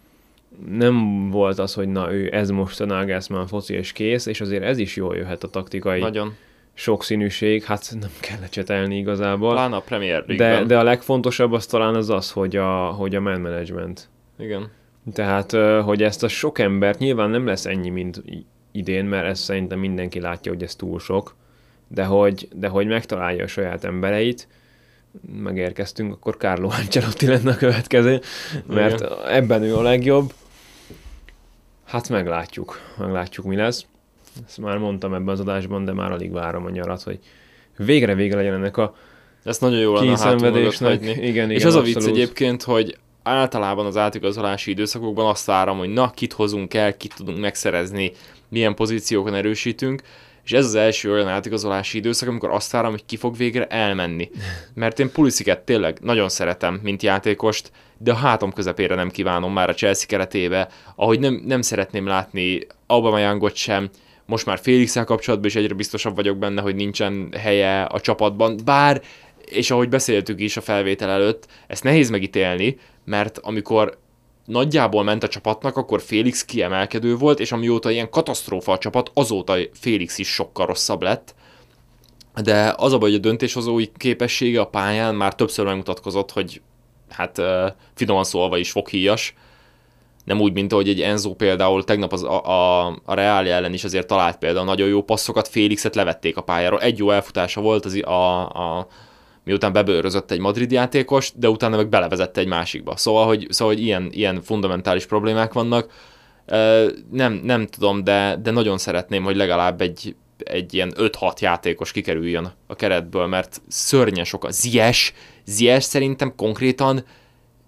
nem volt az, hogy na ő ez most a Nagelsmann foci és kész, és azért ez is jól jöhet a taktikai Nagyon sokszínűség, hát nem kell lecsetelni igazából. Pláne a Premier de, de a legfontosabb az talán az az, hogy a, hogy a man management. Igen. Tehát, hogy ezt a sok embert nyilván nem lesz ennyi, mint idén, mert ezt szerintem mindenki látja, hogy ez túl sok, de hogy, de hogy megtalálja a saját embereit, megérkeztünk, akkor Carlo Ancelotti lenne a következő, mert Igen. ebben ő a legjobb. Hát meglátjuk, meglátjuk mi lesz. Ezt már mondtam ebben az adásban, de már alig várom a nyarat, hogy végre vége legyen ennek a ezt nagyon jól lenne kényszenvedésnek. Igen, igen, És az abszolút. a vicc egyébként, hogy általában az átigazolási időszakokban azt várom, hogy na, kit hozunk el, kit tudunk megszerezni, milyen pozíciókon erősítünk, és ez az első olyan átigazolási időszak, amikor azt várom, hogy ki fog végre elmenni. Mert én Pulisiket tényleg nagyon szeretem, mint játékost, de a hátom közepére nem kívánom már a Chelsea keretébe, ahogy nem, nem szeretném látni Aubameyangot sem, most már félix kapcsolatban is egyre biztosabb vagyok benne, hogy nincsen helye a csapatban, bár, és ahogy beszéltük is a felvétel előtt, ezt nehéz megítélni, mert amikor nagyjából ment a csapatnak, akkor Félix kiemelkedő volt, és amióta ilyen katasztrófa a csapat, azóta Félix is sokkal rosszabb lett. De az a baj, hogy a döntéshozói képessége a pályán már többször megmutatkozott, hogy hát finoman szólva is foghíjas, nem úgy, mint ahogy egy Enzo például tegnap az, a, a, a Real ellen is azért talált például nagyon jó passzokat, Félixet levették a pályáról. Egy jó elfutása volt az, a, a, miután bebőrözött egy Madrid játékos, de utána meg belevezette egy másikba. Szóval, hogy, szóval, hogy ilyen, ilyen fundamentális problémák vannak. Nem, nem tudom, de, de nagyon szeretném, hogy legalább egy, egy ilyen 5-6 játékos kikerüljön a keretből, mert szörnyen sokan. Zies, Zies szerintem konkrétan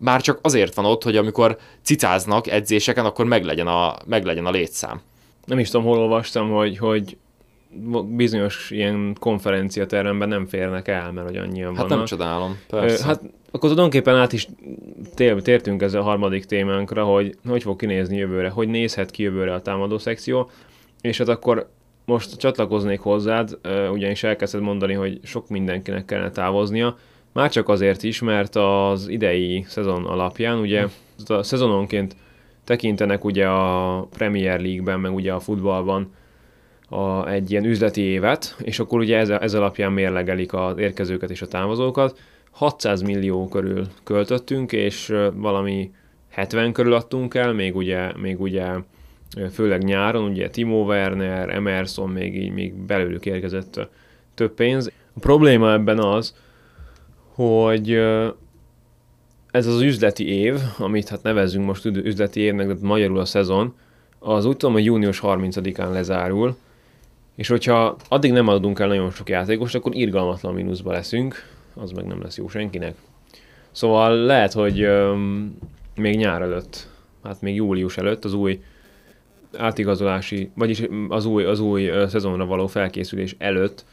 már csak azért van ott, hogy amikor cicáznak edzéseken, akkor meglegyen a, meglegyen a létszám. Nem is tudom, hol olvastam, hogy, hogy bizonyos ilyen konferenciateremben nem férnek el, mert hogy annyian hát vannak. Hát nem csodálom, persze. Hát akkor tulajdonképpen át is tér, tértünk ezzel a harmadik témánkra, hogy hogy fog kinézni jövőre, hogy nézhet ki jövőre a támadó szekció, és hát akkor most csatlakoznék hozzád, ugyanis elkezdted mondani, hogy sok mindenkinek kellene távoznia, már csak azért is, mert az idei szezon alapján, ugye a szezononként tekintenek ugye a Premier League-ben, meg ugye a futballban a, egy ilyen üzleti évet, és akkor ugye ez, ez alapján mérlegelik az érkezőket és a távozókat. 600 millió körül költöttünk, és valami 70 körül adtunk el, még ugye, még ugye főleg nyáron, ugye Timo Werner, Emerson, még így még belőlük érkezett több pénz. A probléma ebben az, hogy ez az üzleti év, amit hát nevezzünk most üzleti évnek, de magyarul a szezon, az úgy tudom, hogy június 30-án lezárul, és hogyha addig nem adunk el nagyon sok játékost, akkor irgalmatlan mínuszba leszünk, az meg nem lesz jó senkinek. Szóval lehet, hogy öm, még nyár előtt, hát még július előtt az új átigazolási, vagyis az új, az új szezonra való felkészülés előtt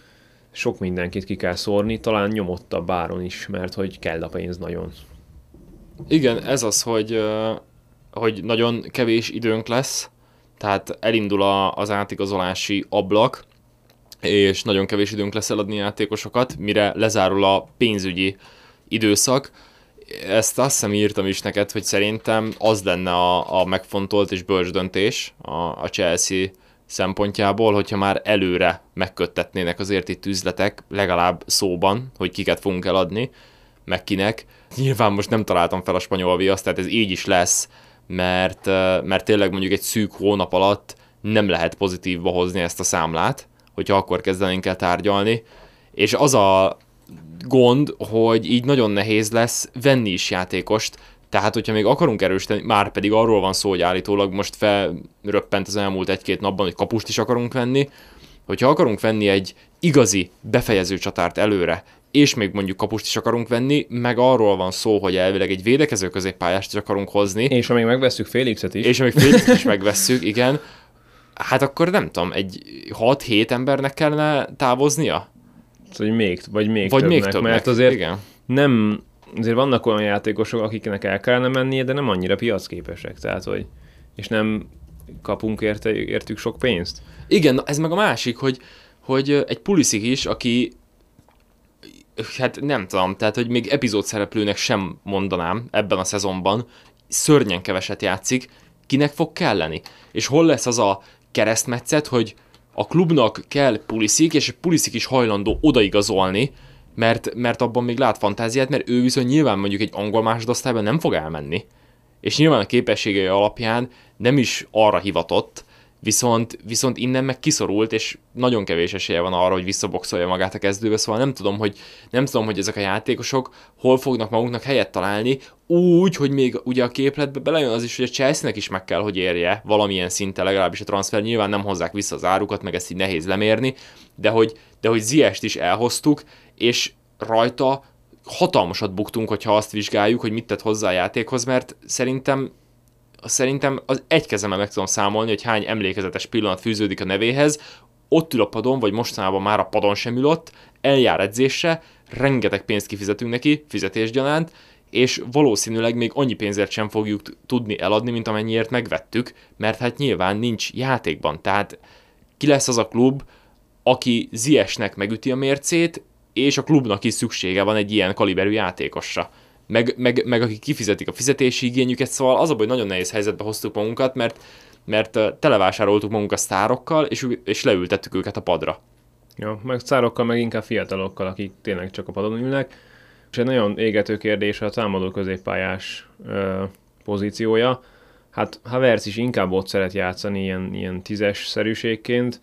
sok mindenkit ki kell szórni, talán nyomottabb báron is, mert hogy kell a pénz nagyon. Igen, ez az, hogy, hogy nagyon kevés időnk lesz, tehát elindul az átigazolási ablak, és nagyon kevés időnk lesz eladni játékosokat, mire lezárul a pénzügyi időszak. Ezt azt hiszem írtam is neked, hogy szerintem az lenne a, a megfontolt és bölcs döntés a, a Chelsea szempontjából, hogyha már előre megköttetnének azért itt üzletek, legalább szóban, hogy kiket fogunk eladni, meg kinek. Nyilván most nem találtam fel a spanyol viaszt, tehát ez így is lesz, mert, mert tényleg mondjuk egy szűk hónap alatt nem lehet pozitívba hozni ezt a számlát, hogyha akkor kezdenénk el tárgyalni. És az a gond, hogy így nagyon nehéz lesz venni is játékost, tehát, hogyha még akarunk erősíteni, már pedig arról van szó, hogy állítólag most felröppent az elmúlt egy-két napban, hogy kapust is akarunk venni, hogyha akarunk venni egy igazi befejező csatárt előre, és még mondjuk kapust is akarunk venni, meg arról van szó, hogy elvileg egy védekező középpályást is akarunk hozni. És amíg megveszük Félixet is. És amíg Félixet is megvesszük, igen. Hát akkor nem tudom, egy 6-7 embernek kellene távoznia? Vagy még, vagy még vagy többnek, még többnek, mert azért igen. nem, azért vannak olyan játékosok, akiknek el kellene mennie, de nem annyira piacképesek, tehát hogy, és nem kapunk érte, értük sok pénzt. Igen, ez meg a másik, hogy, hogy egy Pulisic is, aki hát nem tudom, tehát hogy még epizód szereplőnek sem mondanám ebben a szezonban, szörnyen keveset játszik, kinek fog kelleni? És hol lesz az a keresztmetszet, hogy a klubnak kell Pulisic, és Pulisic is hajlandó odaigazolni, mert, mert abban még lát fantáziát, mert ő viszont nyilván mondjuk egy angol másodosztályban nem fog elmenni. És nyilván a képességei alapján nem is arra hivatott, viszont, viszont innen meg kiszorult, és nagyon kevés esélye van arra, hogy visszaboxolja magát a kezdőbe, szóval nem tudom, hogy, nem tudom, hogy ezek a játékosok hol fognak maguknak helyet találni, úgy, hogy még ugye a képletbe belejön az is, hogy a Chelsea-nek is meg kell, hogy érje valamilyen szinten, legalábbis a transfer, nyilván nem hozzák vissza az árukat, meg ezt így nehéz lemérni, de hogy, de hogy Ziest is elhoztuk, és rajta hatalmasat buktunk, hogyha azt vizsgáljuk, hogy mit tett hozzá a játékhoz, mert szerintem szerintem az egy kezemmel meg tudom számolni, hogy hány emlékezetes pillanat fűződik a nevéhez, ott ül a padon, vagy mostanában már a padon sem ül eljár edzésre, rengeteg pénzt kifizetünk neki, fizetésgyanánt, és valószínűleg még annyi pénzért sem fogjuk tudni eladni, mint amennyiért megvettük, mert hát nyilván nincs játékban. Tehát ki lesz az a klub, aki Ziesnek megüti a mércét, és a klubnak is szüksége van egy ilyen kaliberű játékosra meg, meg, meg akik kifizetik a fizetési igényüket, szóval az a baj, nagyon nehéz helyzetbe hoztuk magunkat, mert, mert televásároltuk magunkat sztárokkal, és, és leültettük őket a padra. Jó, meg sztárokkal, meg inkább fiatalokkal, akik tényleg csak a padon ülnek. És egy nagyon égető kérdés a támadó középpályás ö, pozíciója. Hát Havertz is inkább ott szeret játszani ilyen, ilyen tízes szerűségként,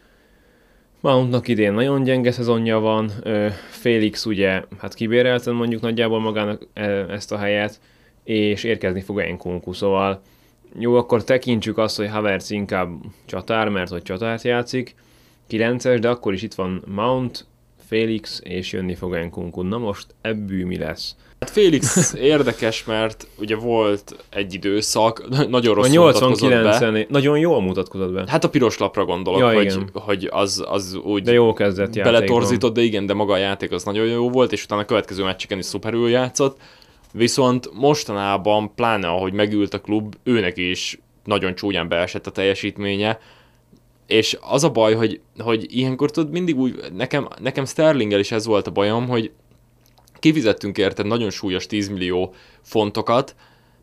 Mountnak idén nagyon gyenge szezonja van, Félix ugye hát kibérelten mondjuk nagyjából magának ezt a helyet, és érkezni fog Enkunku, szóval jó, akkor tekintsük azt, hogy Havertz inkább csatár, mert hogy csatárt játszik, 9-es, de akkor is itt van Mount, Félix, és jönni fog Enkunku. Na most ebből mi lesz? Hát Félix érdekes, mert ugye volt egy időszak, nagyon rosszul a 89 be. nagyon jól mutatkozott be. Hát a piros lapra gondolok, ja, hogy, hogy az, az úgy de jó kezdett beletorzított, de igen, de maga a játék az nagyon jó volt, és utána a következő meccseken is szuperül játszott. Viszont mostanában, pláne ahogy megült a klub, őnek is nagyon csúnyán beesett a teljesítménye, és az a baj, hogy, hogy ilyenkor tudod, mindig úgy, nekem, nekem Sterlinggel is ez volt a bajom, hogy kifizettünk érte nagyon súlyos 10 millió fontokat,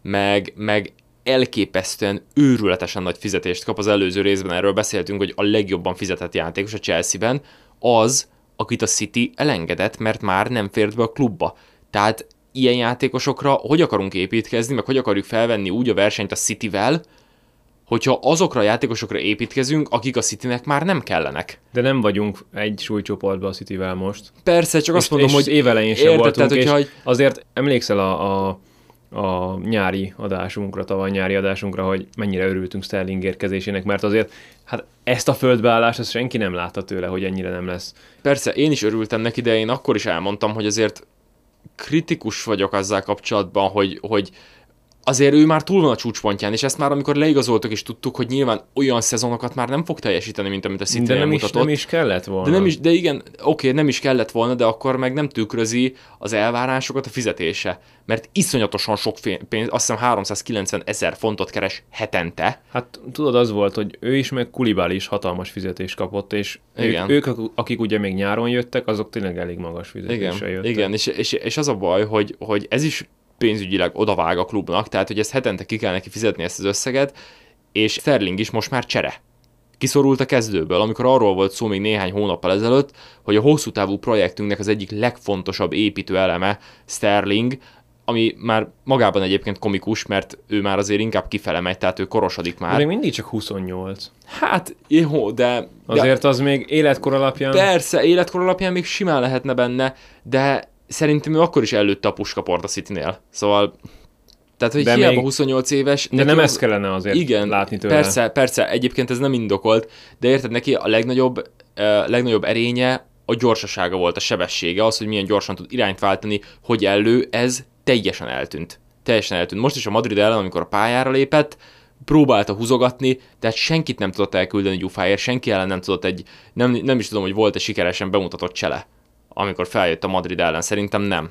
meg, meg elképesztően őrületesen nagy fizetést kap az előző részben, erről beszéltünk, hogy a legjobban fizetett játékos a Chelsea-ben, az, akit a City elengedett, mert már nem fért be a klubba. Tehát ilyen játékosokra hogy akarunk építkezni, meg hogy akarjuk felvenni úgy a versenyt a Cityvel, hogyha azokra a játékosokra építkezünk, akik a Citynek már nem kellenek. De nem vagyunk egy súlycsoportban a Cityvel most. Persze, csak azt és, mondom, és hogy évelején sem voltunk, tehát, és azért emlékszel a, a a nyári adásunkra, tavaly nyári adásunkra, hogy mennyire örültünk Sterling érkezésének, mert azért hát ezt a földbeállást ezt senki nem látta tőle, hogy ennyire nem lesz. Persze, én is örültem neki, de én akkor is elmondtam, hogy azért kritikus vagyok azzal kapcsolatban, hogy, hogy azért ő már túl van a csúcspontján, és ezt már amikor leigazoltak és tudtuk, hogy nyilván olyan szezonokat már nem fog teljesíteni, mint amit a City De nem mutatott. is, nem is kellett volna. De, nem is, de igen, oké, nem is kellett volna, de akkor meg nem tükrözi az elvárásokat a fizetése. Mert iszonyatosan sok pénz, azt hiszem 390 ezer fontot keres hetente. Hát tudod, az volt, hogy ő is, meg Kulibál is hatalmas fizetést kapott, és igen. Ők, ők, akik ugye még nyáron jöttek, azok tényleg elég magas fizetéssel igen, jöttek. Igen, és, és, és az a baj, hogy, hogy ez is pénzügyileg odavág a klubnak, tehát hogy ezt hetente ki kell neki fizetni ezt az összeget, és Sterling is most már csere. Kiszorult a kezdőből, amikor arról volt szó még néhány hónappal ezelőtt, hogy a hosszú távú projektünknek az egyik legfontosabb építő eleme Sterling, ami már magában egyébként komikus, mert ő már azért inkább kifele megy, tehát ő korosodik már. Még mindig csak 28. Hát, jó, de... Azért de, az még életkor alapján... Persze, életkor alapján még simán lehetne benne, de szerintem ő akkor is előtte a puskaport a City-nél. Szóval tehát, hogy de hiába még... 28 éves... De nem ezt kellene azért igen, látni tőle. Persze, persze, egyébként ez nem indokolt, de érted, neki a legnagyobb, uh, legnagyobb erénye a gyorsasága volt, a sebessége, az, hogy milyen gyorsan tud irányt váltani, hogy elő, ez teljesen eltűnt. Teljesen eltűnt. Most is a Madrid ellen, amikor a pályára lépett, próbálta húzogatni, tehát senkit nem tudott elküldeni gyufáért, senki ellen nem tudott egy, nem, nem is tudom, hogy volt-e sikeresen bemutatott csele amikor feljött a Madrid ellen, szerintem nem.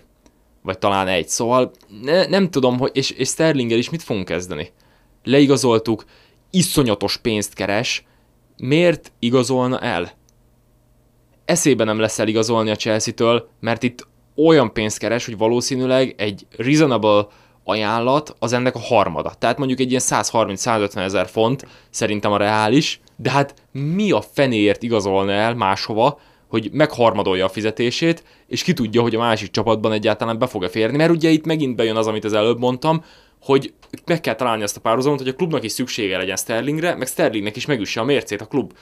Vagy talán egy. Szóval ne, nem tudom, hogy, és, és Sterlinggel is mit fogunk kezdeni. Leigazoltuk, iszonyatos pénzt keres, miért igazolna el? Eszébe nem lesz eligazolni a Chelsea-től, mert itt olyan pénzt keres, hogy valószínűleg egy reasonable ajánlat az ennek a harmada. Tehát mondjuk egy ilyen 130-150 ezer font szerintem a reális, de hát mi a fenéért igazolna el máshova, hogy megharmadolja a fizetését, és ki tudja, hogy a másik csapatban egyáltalán be fog-e férni, mert ugye itt megint bejön az, amit az előbb mondtam, hogy meg kell találni azt a párhuzamot, hogy a klubnak is szüksége legyen Sterlingre, meg Sterlingnek is megüsse a mércét a klub.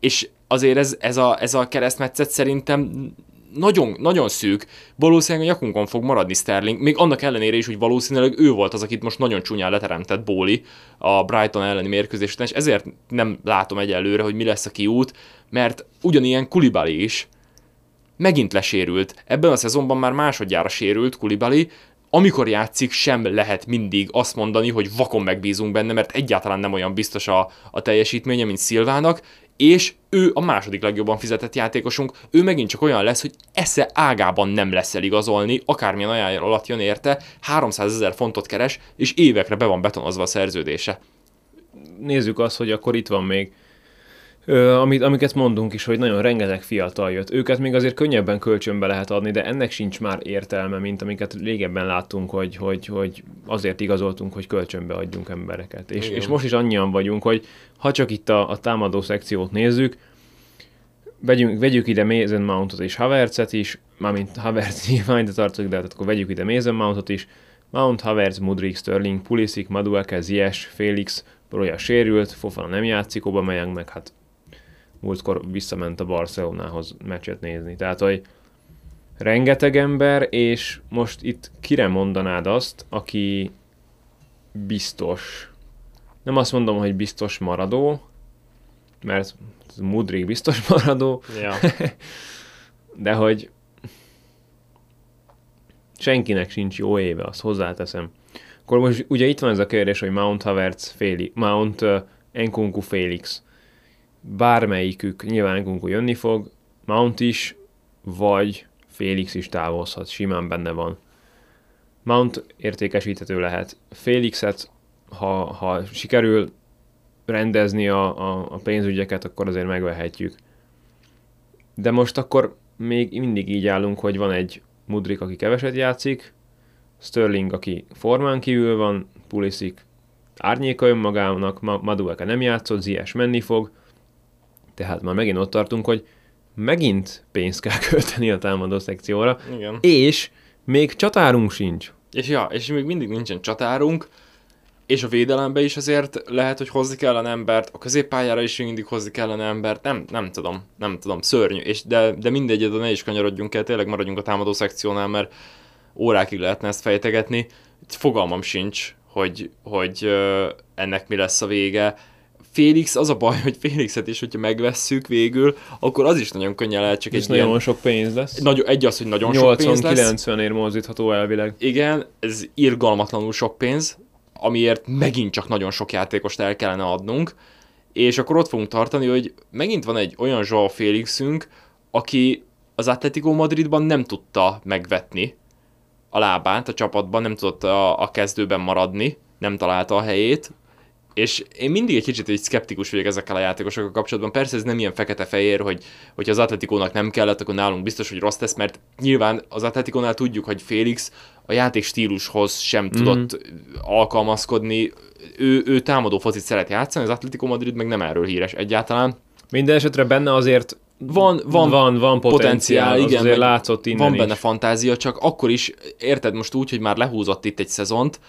És azért ez, ez, a, ez a keresztmetszet szerintem nagyon, nagyon szűk, valószínűleg a nyakunkon fog maradni Sterling, még annak ellenére is, hogy valószínűleg ő volt az, akit most nagyon csúnyán leteremtett Bóli a Brighton elleni mérkőzésen, és ezért nem látom egyelőre, hogy mi lesz a kiút, mert ugyanilyen Kulibali is megint lesérült. Ebben a szezonban már másodjára sérült Kulibali, amikor játszik, sem lehet mindig azt mondani, hogy vakon megbízunk benne, mert egyáltalán nem olyan biztos a, a teljesítménye, mint Szilvának, és ő a második legjobban fizetett játékosunk, ő megint csak olyan lesz, hogy esze ágában nem lesz eligazolni, akármilyen ajánlás alatt jön érte, 300 ezer fontot keres, és évekre be van betonozva a szerződése. Nézzük azt, hogy akkor itt van még Ö, amit, amiket mondunk is, hogy nagyon rengeteg fiatal jött. Őket még azért könnyebben kölcsönbe lehet adni, de ennek sincs már értelme, mint amiket régebben láttunk, hogy, hogy, hogy azért igazoltunk, hogy kölcsönbe adjunk embereket. És, és most is annyian vagyunk, hogy ha csak itt a, a támadó szekciót nézzük, vegyünk, vegyük ide Mason Mountot és Havertzet is, mármint Havertz nyilván ide tartozik, de hát akkor vegyük ide Mason Mountot is, Mount, Havertz, Mudrik, Sterling, Pulisic, Madueke, Ziyech, Felix, Broja sérült, Fofana nem játszik, Aubameyang meg hát múltkor visszament a Barcelonához meccset nézni. Tehát, hogy rengeteg ember, és most itt kire mondanád azt, aki biztos, nem azt mondom, hogy biztos maradó, mert Mudrik biztos maradó, ja. de hogy senkinek sincs jó éve, azt hozzáteszem. Akkor most ugye itt van ez a kérdés, hogy Mount Havertz, Féli, Mount uh, Enkunku Félix. Bármelyikük, nyilván Enkunku jönni fog, Mount is, vagy Félix is távozhat, simán benne van. Mount értékesíthető lehet. Félixet, ha, ha sikerül rendezni a, a, a pénzügyeket, akkor azért megvehetjük. De most akkor még mindig így állunk, hogy van egy Mudrik, aki keveset játszik, Sterling, aki formán kívül van, Pulisic árnyéka önmagának, Madueke nem játszott, Zies menni fog, tehát már megint ott tartunk, hogy megint pénzt kell költeni a támadó szekcióra, Igen. és még csatárunk sincs. És ja, és még mindig nincsen csatárunk, és a védelembe is azért lehet, hogy hozni kellene embert, a középpályára is mindig hozni kellene embert, nem, nem tudom, nem tudom, szörnyű, és de, de mindegy, de ne is kanyarodjunk el, tényleg maradjunk a támadó szekciónál, mert órákig lehetne ezt fejtegetni, fogalmam sincs, hogy, hogy ennek mi lesz a vége. Félix, az a baj, hogy Félixet is, hogyha megvesszük végül, akkor az is nagyon könnyen lehet, csak egy egy nagyon ilyen... sok pénz lesz. Nagy, egy az, hogy nagyon sok pénz lesz. 80-90 ér mozdítható elvileg. Igen, ez irgalmatlanul sok pénz, amiért megint csak nagyon sok játékost el kellene adnunk, és akkor ott fogunk tartani, hogy megint van egy olyan Joao Félixünk, aki az Atletico Madridban nem tudta megvetni a lábát a csapatban, nem tudott a, a kezdőben maradni, nem találta a helyét, és én mindig egy kicsit egy szkeptikus vagyok ezekkel a játékosokkal kapcsolatban. Persze ez nem ilyen fekete-fehér, hogy, hogy az Atletikónak nem kellett, akkor nálunk biztos, hogy rossz tesz, mert nyilván az Atletikónál tudjuk, hogy Félix a játék stílushoz sem mm-hmm. tudott alkalmazkodni. Ő, ő támadó focit szeret játszani, az Atletico Madrid meg nem erről híres egyáltalán. Minden esetre benne azért van, van, van, van potenciál, potenciál igen, azért látszott innen Van is. benne fantázia, csak akkor is, érted most úgy, hogy már lehúzott itt egy szezont,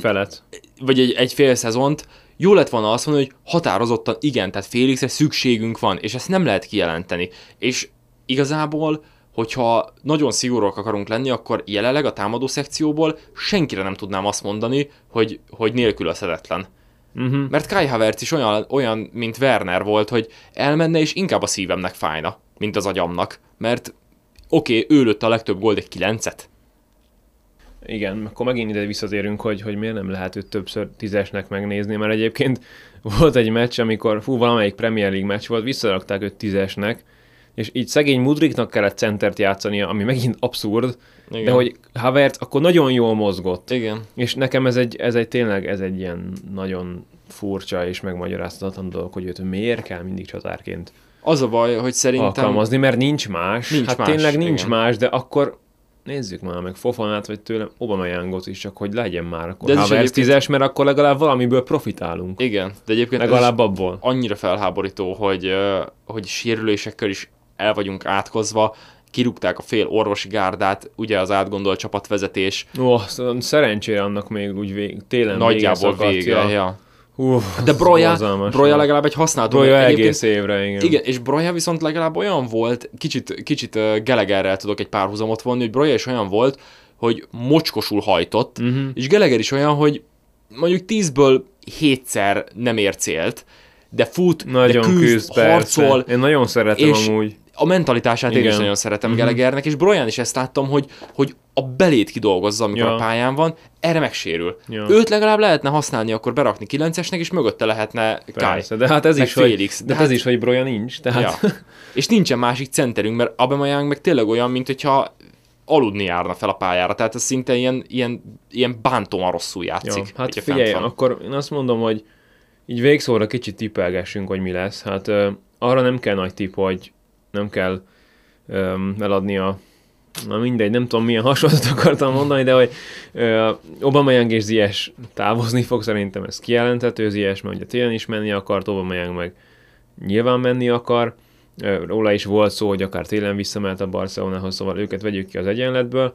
Felet. Vagy egy, egy fél szezont, jó lett volna azt mondani, hogy határozottan igen, tehát Félixre szükségünk van, és ezt nem lehet kijelenteni. És igazából, hogyha nagyon szigorúak akarunk lenni, akkor jelenleg a támadó szekcióból senkire nem tudnám azt mondani, hogy, hogy nélkülözhetetlen. Uh-huh. Mert Kai Havertz is olyan, olyan, mint Werner volt, hogy elmenne, és inkább a szívemnek fájna, mint az agyamnak. Mert oké, okay, ő lőtt a legtöbb gólt egy kilencet, igen, akkor megint ide visszatérünk, hogy, hogy miért nem lehet őt többször tízesnek megnézni, mert egyébként volt egy meccs, amikor fú, valamelyik Premier League meccs volt, visszarakták őt tízesnek, és így szegény Mudriknak kellett centert játszania, ami megint abszurd, Igen. de hogy Havertz akkor nagyon jól mozgott. Igen. És nekem ez egy, ez egy tényleg ez egy ilyen nagyon furcsa és megmagyarázhatatlan dolog, hogy őt miért kell mindig csatárként az a baj, hogy szerintem... Alkalmazni, mert nincs más. Nincs hát más, tényleg nincs igen. más, de akkor nézzük már meg Fofanát, vagy tőlem Aubameyangot is, csak hogy legyen már akkor de Havertz tízes, mert akkor legalább valamiből profitálunk. Igen, de egyébként legalább abból. annyira felháborító, hogy, hogy sérülésekkel is el vagyunk átkozva, kirúgták a fél orvosi gárdát, ugye az átgondolt csapatvezetés. Ó, oh, szerencsére annak még úgy vég, télen Nagyjából vége, vége ja. Uf, de Broja, Broja legalább egy használt Broja egész évre, igen. Igen, és Broja viszont legalább olyan volt, kicsit, kicsit Gelegerrel tudok egy párhuzamot vonni, hogy Broja is olyan volt, hogy mocskosul hajtott, uh-huh. és Geleger is olyan, hogy mondjuk tízből hétszer nem ér célt, de fut, nagyon de küzd, küzd harcol. Persze. Én nagyon szeretem és amúgy a mentalitását Igen. én is nagyon szeretem uh-huh. Gelegernek, és Brojan is ezt láttam, hogy, hogy a belét kidolgozza, amikor ja. a pályán van, erre megsérül. Ja. Őt legalább lehetne használni, akkor berakni 9-esnek, és mögötte lehetne Persze, de hát ez is, Félix. Hogy, de, hát, ez is, hogy Broja nincs. Tehát... Ja. és nincsen másik centerünk, mert Aubameyang meg tényleg olyan, mint hogyha aludni járna fel a pályára, tehát ez szinte ilyen, ilyen, ilyen bántóan rosszul játszik. Ja, hát figyelj, akkor én azt mondom, hogy így végszóra kicsit tippelgessünk, hogy mi lesz. Hát uh, arra nem kell nagy tipp, hogy nem kell um, eladni a na mindegy, nem tudom milyen hasonlatot akartam mondani, de hogy uh, Aubameyang és Ziyech távozni fog, szerintem ez kijelenthető, Ziyech mert ugye télen is menni akart, Aubameyang meg nyilván menni akar, uh, róla is volt szó, hogy akár télen visszamelt a Barcelonához, szóval őket vegyük ki az egyenletből,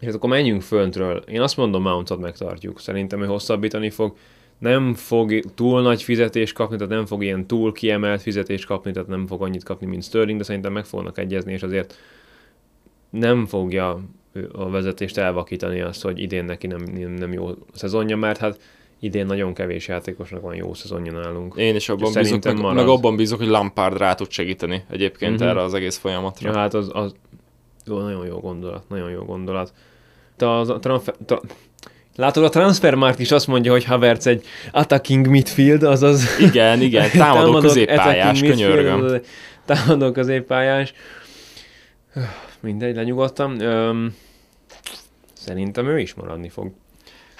és akkor menjünk föntről. Én azt mondom, Mountot megtartjuk. Szerintem ő hosszabbítani fog nem fog túl nagy fizetést kapni, tehát nem fog ilyen túl kiemelt fizetést kapni, tehát nem fog annyit kapni, mint Sterling, de szerintem meg fognak egyezni, és azért nem fogja a vezetést elvakítani azt, hogy idén neki nem, nem, nem jó szezonja, mert hát idén nagyon kevés játékosnak van jó szezonja nálunk. Én is abban bízok, meg, meg, abban bízok, hogy Lampard rá tud segíteni egyébként uh-huh. erre az egész folyamatra. Ja, hát az, az jó, nagyon jó gondolat, nagyon jó gondolat. Te az, a transfer, tra, Látod, a Transfermarkt is azt mondja, hogy Havertz egy attacking midfield, azaz... Igen, igen, támadó, támadó középpályás, könyörgöm. Támadó középpályás. Mindegy, lenyugodtam. Öm, szerintem ő is maradni fog.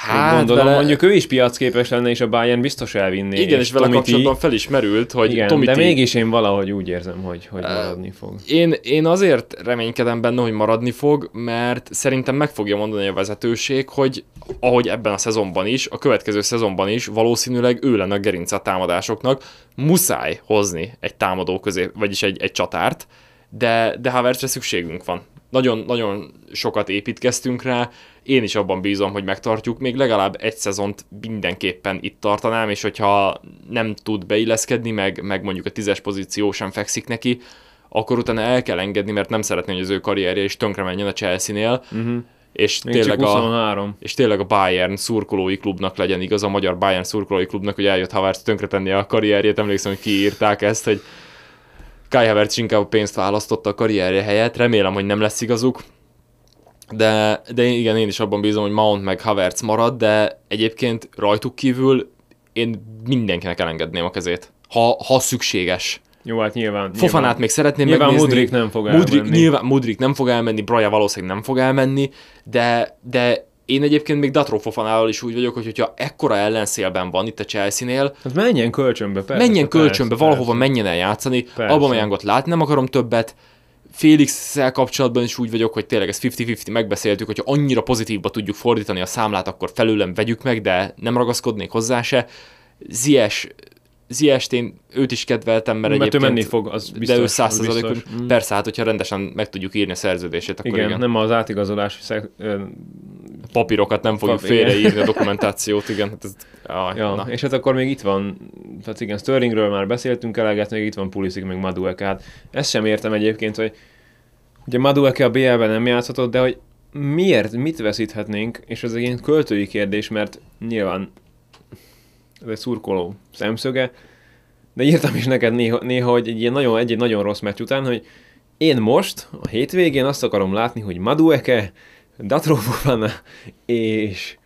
Hát, gondolom, vele... mondjuk ő is piacképes lenne, és a Bayern biztos elvinné. Igen, és, és vele kapcsolatban fel is merült, hogy Igen, Tomiti... de mégis én valahogy úgy érzem, hogy, hogy maradni fog. Én, én azért reménykedem benne, hogy maradni fog, mert szerintem meg fogja mondani a vezetőség, hogy ahogy ebben a szezonban is, a következő szezonban is valószínűleg ő lenne a gerince a támadásoknak, muszáj hozni egy támadó közé, vagyis egy, egy csatárt, de, de Havertzre szükségünk van. Nagyon, nagyon sokat építkeztünk rá, én is abban bízom, hogy megtartjuk, még legalább egy szezont mindenképpen itt tartanám, és hogyha nem tud beilleszkedni, meg, meg mondjuk a tízes pozíció sem fekszik neki, akkor utána el kell engedni, mert nem szeretné, hogy az ő karrierje is tönkre menjen a Chelsea-nél, uh-huh. és, tényleg a, és tényleg a Bayern szurkolói klubnak legyen igaz, a magyar Bayern szurkolói klubnak, hogy eljött Havertz tenni a karrierjét, emlékszem, hogy kiírták ezt, hogy Kai Havertz inkább pénzt választotta a karrierje helyett, remélem, hogy nem lesz igazuk, de, de igen, én is abban bízom, hogy Mount meg Havertz marad, de egyébként rajtuk kívül én mindenkinek elengedném a kezét, ha, ha szükséges. Jó, hát nyilván. Fofanát nyilván, még szeretném nyilván megnézni. Mudrik nem fog Mudrik, elmenni. Nyilván Mudrik nem fog elmenni, Braja valószínűleg nem fog elmenni, de, de én egyébként még Datro Fofanával is úgy vagyok, hogy hogyha ekkora ellenszélben van itt a Chelsea-nél, hát menjen kölcsönbe, persze, menjen kölcsönbe, persze, valahova persze. menjen el játszani, Aubameyangot látni nem akarom többet, félix kapcsolatban is úgy vagyok, hogy tényleg ezt 50-50 megbeszéltük, hogyha annyira pozitívba tudjuk fordítani a számlát, akkor felőlem vegyük meg, de nem ragaszkodnék hozzá se. Zies Ziest én őt is kedveltem, mert, mert egyébként... ő menni fog, az biztos. De ő százszerzalékon. Mm. Persze, hát hogyha rendesen meg tudjuk írni a szerződését, akkor igen. igen. nem az átigazolás szek... papírokat nem fogjuk Pap, félreírni a dokumentációt, igen. Hát ez... ah, ja, na. és hát akkor még itt van, tehát igen, Sterlingről már beszéltünk eleget, még itt van Pulisic, meg Madueke, hát ezt sem értem egyébként, hogy ugye Madueke a BL-ben nem játszhatott, de hogy miért, mit veszíthetnénk, és ez egy ilyen költői kérdés, mert nyilván ez egy szurkoló szemszöge, de írtam is neked néha, néha hogy egy, ilyen nagyon, egy, egy nagyon rossz meccs után, hogy én most a hétvégén azt akarom látni, hogy Madueke, Datrovovana és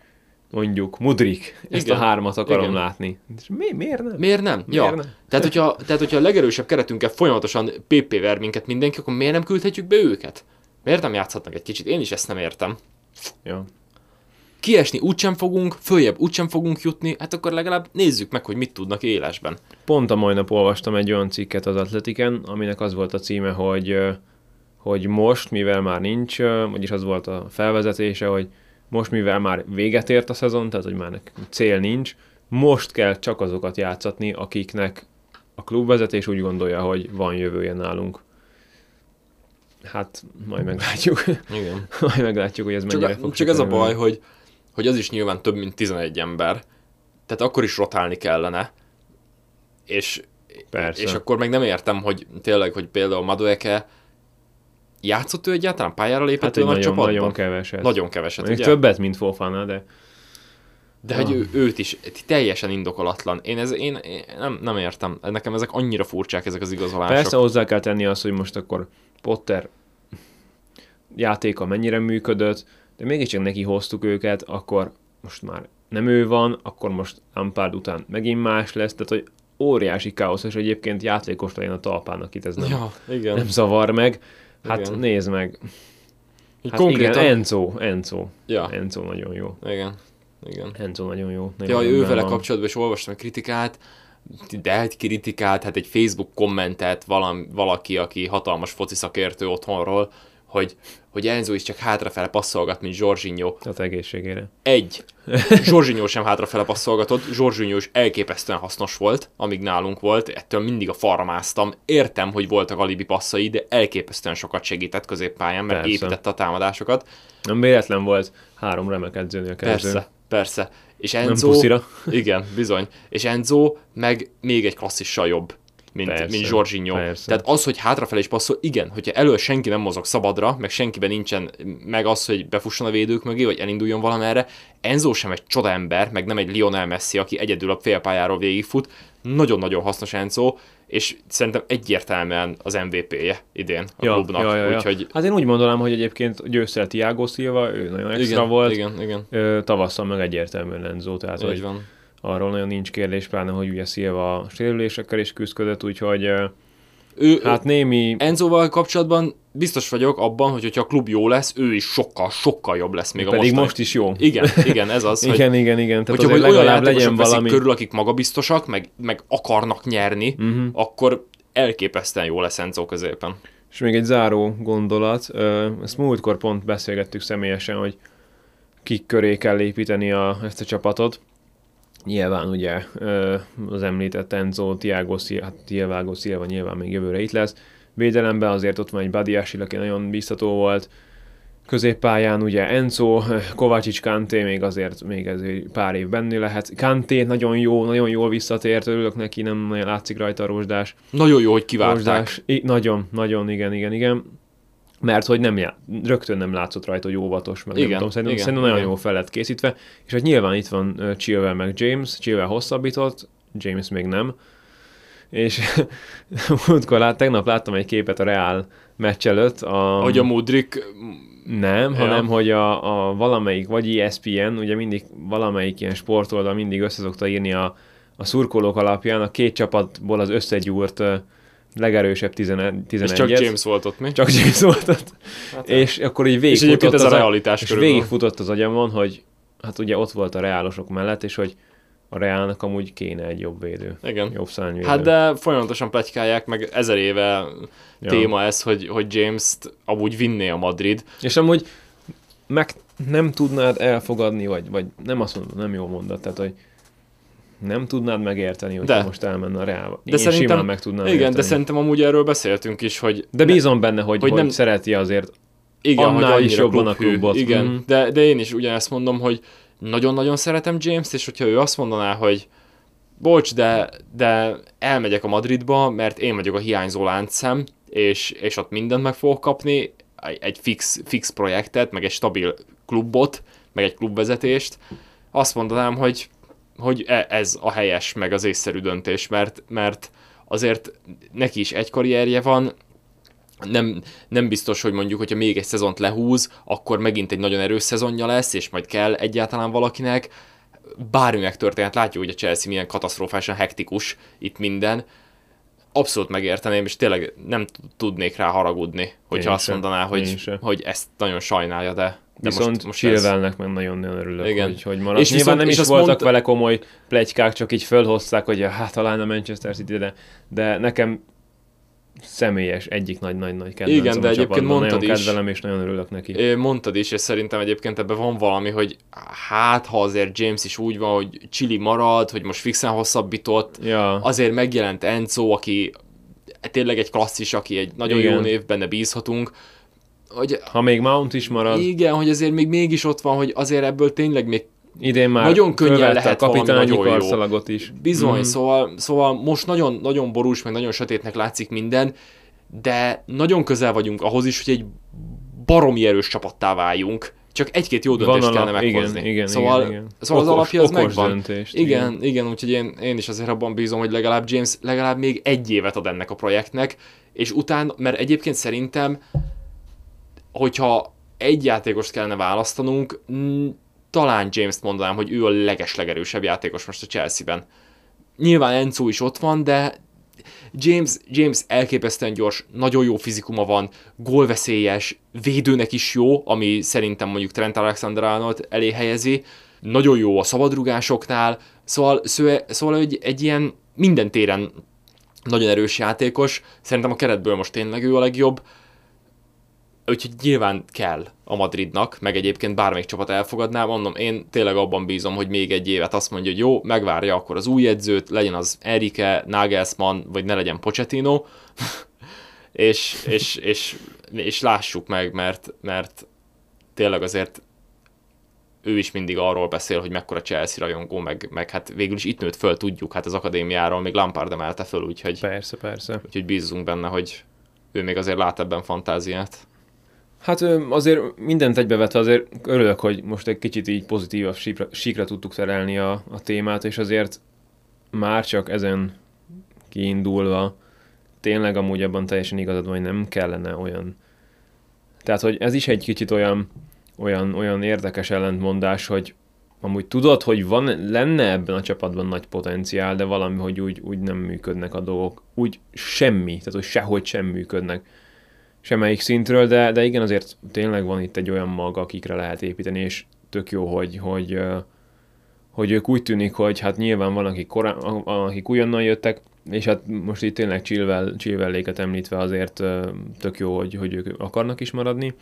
mondjuk Mudrik, ezt Igen. a hármat akarom Igen. látni. És mi, miért nem? Miért nem? Miért ja. nem? Tehát, hogyha, tehát, hogyha a legerősebb keretünkkel folyamatosan PP ver minket mindenki, akkor miért nem küldhetjük be őket? Miért nem játszhatnak egy kicsit? Én is ezt nem értem. Ja kiesni úgysem fogunk, följebb úgysem fogunk jutni, hát akkor legalább nézzük meg, hogy mit tudnak élesben. Pont a mai nap olvastam egy olyan cikket az Atletiken, aminek az volt a címe, hogy, hogy most, mivel már nincs, vagyis az volt a felvezetése, hogy most, mivel már véget ért a szezon, tehát hogy már cél nincs, most kell csak azokat játszatni, akiknek a klubvezetés úgy gondolja, hogy van jövője nálunk. Hát, majd meglátjuk. Igen. majd meglátjuk, hogy ez mennyire csak, fog Csak ez a baj, hogy hogy az is nyilván több, mint 11 ember, tehát akkor is rotálni kellene, és, Persze. és akkor meg nem értem, hogy tényleg, hogy például Madueke játszott ő egyáltalán pályára lépett hát ő nagy nagyon, csapatban? Nagyon keveset. Nagyon keveset, Még ugye? többet, mint Fofana, de... De hogy ő, őt is teljesen indokolatlan. Én, ez, én, én nem, nem értem. Nekem ezek annyira furcsák, ezek az igazolások. Persze hozzá kell tenni azt, hogy most akkor Potter játéka mennyire működött, de mégiscsak neki hoztuk őket, akkor most már nem ő van, akkor most Ampard után megint más lesz, tehát hogy óriási káosz, és egyébként játékos legyen a talpán, akit ez nem, ja, igen. nem zavar meg. Hát igen. nézd meg. Hát konkrétan... igen, Enzo, Enzo. Ja. Enzo nagyon jó. Igen. Igen. Enzo nagyon jó. Ja, ő vele kapcsolatban is olvastam egy kritikát, de egy kritikát, hát egy Facebook kommentet valami, valaki, aki hatalmas foci szakértő otthonról, hogy, hogy Enzo is csak hátrafele passzolgat, mint Jorginho. Az egészségére. Egy. Jorginho sem hátrafele passzolgatott, Jorginho is elképesztően hasznos volt, amíg nálunk volt, ettől mindig a falra másztam. Értem, hogy voltak alibi passzai, de elképesztően sokat segített középpályán, mert Persze. építette a támadásokat. Nem véletlen volt három remek edzőnél. Persze, persze. És Enzo... Nem puszira. igen, bizony. És Enzo meg még egy klasszissal jobb mint, persze, mint. Persze. Tehát az, hogy hátrafelé is passzol, igen, hogyha elő senki nem mozog szabadra, meg senkiben nincsen meg az, hogy befusson a védők mögé, vagy elinduljon valamerre, Enzo sem egy csoda ember, meg nem egy Lionel Messi, aki egyedül a félpályáról végigfut, nagyon-nagyon hasznos Enzo, és szerintem egyértelműen az MVP-je idén a ja, klubnak. Ja, ja, ja. Úgyhogy... Hát én úgy mondanám, hogy egyébként győzte Tiago Silva, ő nagyon extra igen, volt. Igen, igen. tavasszal meg egyértelműen Enzo, tehát hogy van. Arról nagyon nincs kérdés, pláne, hogy ugye Silva sérülésekkel is küzdött, úgyhogy ő, hát némi... Enzóval kapcsolatban biztos vagyok abban, hogy hogyha a klub jó lesz, ő is sokkal, sokkal jobb lesz még Pedig a mostani. most is jó. Igen, igen, ez az. igen, hogy, igen, igen. Tehát hogyha legalább legyen valami... körül, akik magabiztosak, meg, meg akarnak nyerni, uh-huh. akkor elképesztően jó lesz Enzo középen. És még egy záró gondolat, ezt múltkor pont beszélgettük személyesen, hogy kik köré kell építeni a, ezt a csapatot. Nyilván ugye az említett Enzo, Tiago, hát Tiago Silva nyilván még jövőre itt lesz. Védelemben azért ott van egy Badiási, aki nagyon biztató volt. Középpályán ugye Enzo, Kovácsics Kanté még azért még ez pár év benni lehet. Kanté nagyon jó, nagyon jól visszatért, örülök neki, nem nagyon látszik rajta a rozsdás. Nagyon jó, hogy kiválták. Rozsdás. I- nagyon, nagyon, igen, igen, igen mert hogy nem já- rögtön nem látszott rajta, hogy óvatos, meg igen, nem tudom, szerintem, igen, szerintem igen. nagyon jó fel lett készítve, és hogy nyilván itt van uh, Chilwell meg James, Chilwell hosszabbított, James még nem, és múltkor lát, tegnap láttam egy képet a Real meccs előtt. A, hogy a Mudrik... Nem, ja. hanem hogy a, a valamelyik, vagy ESPN, ugye mindig valamelyik ilyen sportoldal mindig összeszokta írni a, a szurkolók alapján a két csapatból az összegyúrt legerősebb 11 És csak James volt ott mi? Csak James volt ott. Hát, és akkor így végigfutott, és ez a realitás és végigfutott az agyamon, hogy hát ugye ott volt a reálosok mellett, és hogy a Reálnak amúgy kéne egy jobb védő. Igen. Jobb szárnyvédő. Hát de folyamatosan pletykálják, meg ezer éve ja. téma ez, hogy, hogy James-t amúgy vinné a Madrid. És amúgy meg nem tudnád elfogadni, vagy, vagy nem azt mondom, nem jó mondat, tehát hogy nem tudnád megérteni, hogy de. most elmenne a Reálba. De Én szerintem, simán meg tudnám Igen, érteni. de szerintem amúgy erről beszéltünk is, hogy... De bízom ne, benne, hogy, hogy, hogy nem, szereti azért igen, annál hogy is jobban a klubot. Igen, mm. de, de én is ugyanezt mondom, hogy nagyon-nagyon szeretem James-t, és hogyha ő azt mondaná, hogy bocs, de, de elmegyek a Madridba, mert én vagyok a hiányzó láncszem, és, és ott mindent meg fogok kapni, egy fix, fix projektet, meg egy stabil klubot, meg egy klubvezetést, azt mondanám, hogy hogy e, ez a helyes, meg az észszerű döntés, mert, mert azért neki is egy karrierje van, nem, nem biztos, hogy mondjuk, hogyha még egy szezont lehúz, akkor megint egy nagyon erős szezonja lesz, és majd kell egyáltalán valakinek. Bármi megtörténhet, látjuk, hogy a Chelsea milyen katasztrofálisan hektikus itt minden. Abszolút megérteném, és tényleg nem tudnék rá haragudni, hogyha Én azt sem. mondaná, hogy, hogy ezt nagyon sajnálja, de de viszont most, most Chilwellnek ez... meg nagyon-nagyon örülök, Igen. hogy, hogy maradt. És Nyilván viszont, nem is voltak mondta... vele komoly plegykák, csak így fölhozták, hogy hát talán a Manchester City, de, de nekem személyes, egyik nagy-nagy-nagy kedvencem Igen, de egyébként mondtad nagyon is. kedvelem, és nagyon örülök neki. Mondtad is, és szerintem egyébként ebben van valami, hogy hát, ha azért James is úgy van, hogy Chili marad, hogy most fixen hosszabbított, ja. azért megjelent Enzo, aki tényleg egy klasszis, aki egy nagyon Igen. jó név, benne bízhatunk, hogy, ha még Mount is marad. Igen, hogy azért még mégis ott van, hogy azért ebből tényleg még Idén már nagyon könnyen lehet a kapitányi karszalagot is. Bizony, mm. szóval, szóval most nagyon, nagyon borús, meg nagyon sötétnek látszik minden, de nagyon közel vagyunk ahhoz is, hogy egy baromi erős csapattá váljunk. Csak egy-két jó döntést alap, kellene meghozni. Igen, igen, szóval, igen, igen. szóval okos, az alapja az megvan. Döntést, igen, igen, igen, úgyhogy én, én is azért abban bízom, hogy legalább James legalább még egy évet ad ennek a projektnek, és utána, mert egyébként szerintem hogyha egy játékost kellene választanunk, talán James-t mondanám, hogy ő a legeslegerősebb játékos most a Chelsea-ben. Nyilván Enzo is ott van, de James, James elképesztően gyors, nagyon jó fizikuma van, gólveszélyes, védőnek is jó, ami szerintem mondjuk Trent Alexander-Arnold elé helyezi, nagyon jó a szabadrugásoknál, szóval, szóval egy, egy ilyen minden téren nagyon erős játékos, szerintem a keretből most tényleg ő a legjobb, úgyhogy nyilván kell a Madridnak, meg egyébként bármelyik csapat elfogadná, mondom, én tényleg abban bízom, hogy még egy évet azt mondja, hogy jó, megvárja akkor az új edzőt, legyen az Erike, Nagelsmann, vagy ne legyen Pochettino, és, és, és, és, lássuk meg, mert, mert tényleg azért ő is mindig arról beszél, hogy mekkora Chelsea rajongó, meg, meg hát végül is itt nőtt föl, tudjuk, hát az akadémiáról még Lampard emelte föl, úgyhogy, persze, persze. úgyhogy bízzunk benne, hogy ő még azért lát ebben fantáziát. Hát azért mindent egybevetve azért örülök, hogy most egy kicsit így pozitívabb síkra, síkra tudtuk terelni a, a témát, és azért már csak ezen kiindulva tényleg amúgy abban teljesen igazad van, hogy nem kellene olyan. Tehát, hogy ez is egy kicsit olyan, olyan, olyan érdekes ellentmondás, hogy amúgy tudod, hogy van, lenne ebben a csapatban nagy potenciál, de valami, hogy úgy, úgy nem működnek a dolgok. Úgy semmi, tehát hogy sehogy sem működnek semmelyik szintről, de, de igen, azért tényleg van itt egy olyan mag, akikre lehet építeni, és tök jó, hogy, hogy, hogy ők úgy tűnik, hogy hát nyilván van, akik, korán, akik újonnan jöttek, és hát most itt tényleg Chilwell, Chilwelléket említve azért tök jó, hogy, hogy ők akarnak is maradni.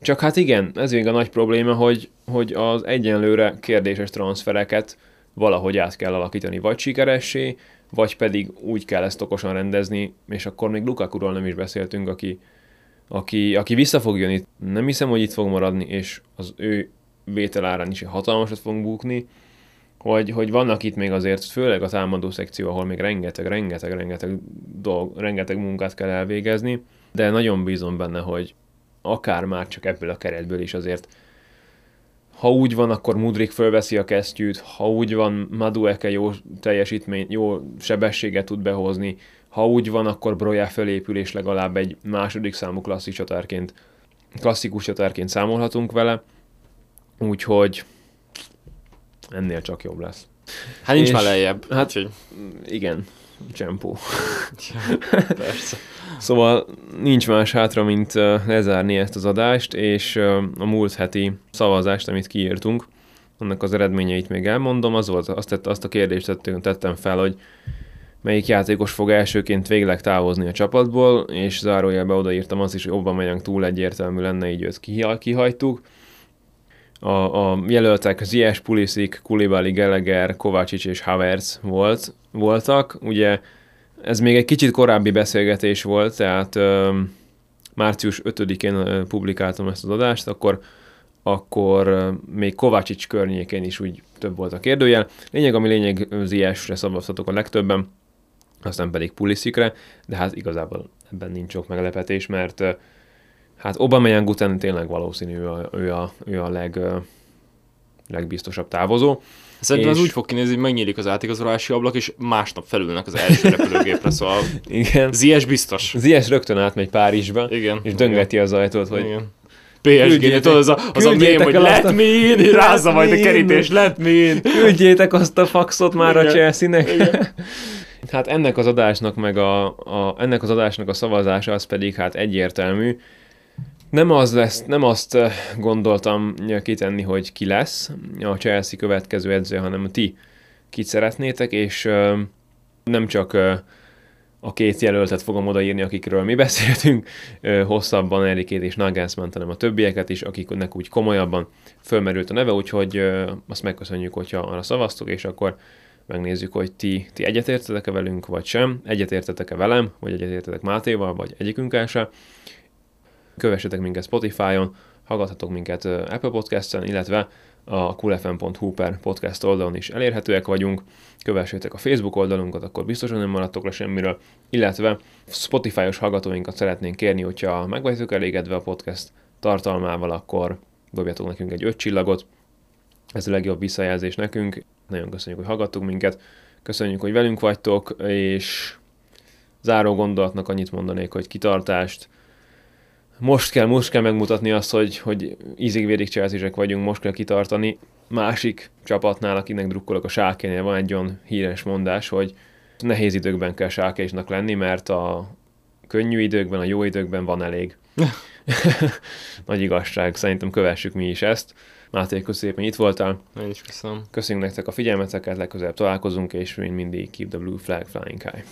Csak hát igen, ez még a nagy probléma, hogy, hogy az egyenlőre kérdéses transfereket valahogy át kell alakítani, vagy sikeressé, vagy pedig úgy kell ezt okosan rendezni, és akkor még Lukakuról nem is beszéltünk, aki, aki, aki vissza fog jönni. Nem hiszem, hogy itt fog maradni, és az ő vételárán is hatalmasat fogunk bukni, hogy, hogy vannak itt még azért, főleg a támadó szekció, ahol még rengeteg, rengeteg, rengeteg dolg, rengeteg munkát kell elvégezni, de nagyon bízom benne, hogy akár már csak ebből a keretből is azért ha úgy van, akkor Mudrik fölveszi a kesztyűt, ha úgy van, Madueke jó teljesítmény, jó sebességet tud behozni, ha úgy van, akkor Broja felépül, és legalább egy második számú klasszik csatárként, klasszikus csatárként számolhatunk vele, úgyhogy ennél csak jobb lesz. Hát nincs és, már lejjebb. Hát úgyhogy... igen, csempó. Persze. Szóval nincs más hátra, mint lezárni ezt az adást, és a múlt heti szavazást, amit kiírtunk, annak az eredményeit még elmondom, az volt, azt, tett, azt a kérdést tettem fel, hogy melyik játékos fog elsőként végleg távozni a csapatból, és zárójelbe odaírtam azt is, hogy Aubameyang túl egyértelmű lenne, így őt kihagytuk. A, a jelöltek Ziyech, Pulisic, Kulibali, Gallagher, Kovácsics és Havertz volt, voltak. Ugye ez még egy kicsit korábbi beszélgetés volt, tehát ö, március 5-én ö, publikáltam ezt az adást, akkor akkor még Kovácsics környékén is úgy több volt a kérdőjel. Lényeg, ami lényeg, Ziyechre szavaztatok a legtöbben, aztán pedig Pulisikre, de hát igazából ebben nincs sok meglepetés, mert hát Aubameyang után tényleg valószínű ő a, ő a, ő a leg, legbiztosabb távozó. Szerintem és... ez úgy fog kinézni, hogy megnyílik az átigazolási ablak, és másnap felülnek az első repülőgépre, szóval Igen. Zies biztos. Zies rögtön átmegy Párizsba, Igen. és döngeti Igen. az ajtót, hogy Igen. PSG-t, tudod, az a, az a mém, hogy let me in, rázza majd a kerítés, let me in. Küldjétek azt a faxot már Igen. a Chelsea-nek. Hát ennek az adásnak meg a, a, ennek az adásnak a szavazása az pedig hát egyértelmű. Nem, az lesz, nem azt eh, gondoltam kitenni, hogy ki lesz a Chelsea következő edző, hanem ti kit szeretnétek, és uh, nem csak uh, a két jelöltet fogom odaírni, akikről mi beszéltünk uh, hosszabban, Erikét és nagelsmann hanem a többieket is, akiknek úgy komolyabban fölmerült a neve, úgyhogy azt megköszönjük, hogyha arra szavaztok, és akkor megnézzük, hogy ti, ti egyetértetek-e velünk, vagy sem, egyetértetek-e velem, vagy egyetértetek Mátéval, vagy egyikünkkel se. Kövessetek minket Spotify-on, hallgathatok minket Apple Podcast-en, illetve a coolfm.hu per podcast oldalon is elérhetőek vagyunk. Kövessétek a Facebook oldalunkat, akkor biztosan nem maradtok le semmiről, illetve Spotify-os hallgatóinkat szeretnénk kérni, hogyha meg elégedve a podcast tartalmával, akkor dobjatok nekünk egy öt csillagot, ez a legjobb visszajelzés nekünk. Nagyon köszönjük, hogy hallgattuk minket, köszönjük, hogy velünk vagytok, és záró gondolatnak annyit mondanék, hogy kitartást, most kell, most kell megmutatni azt, hogy, hogy ízig-vérig cselszések vagyunk, most kell kitartani. Másik csapatnál, akinek drukkolok a sákénél, van egy olyan híres mondás, hogy nehéz időkben kell sákésnak lenni, mert a könnyű időkben, a jó időkben van elég. Nagy igazság, szerintem kövessük mi is ezt. Máté, köszönöm szépen, itt voltál. Én is köszönöm. Köszönjük nektek a figyelmeteket, legközelebb találkozunk, és mint mindig keep the blue flag flying high.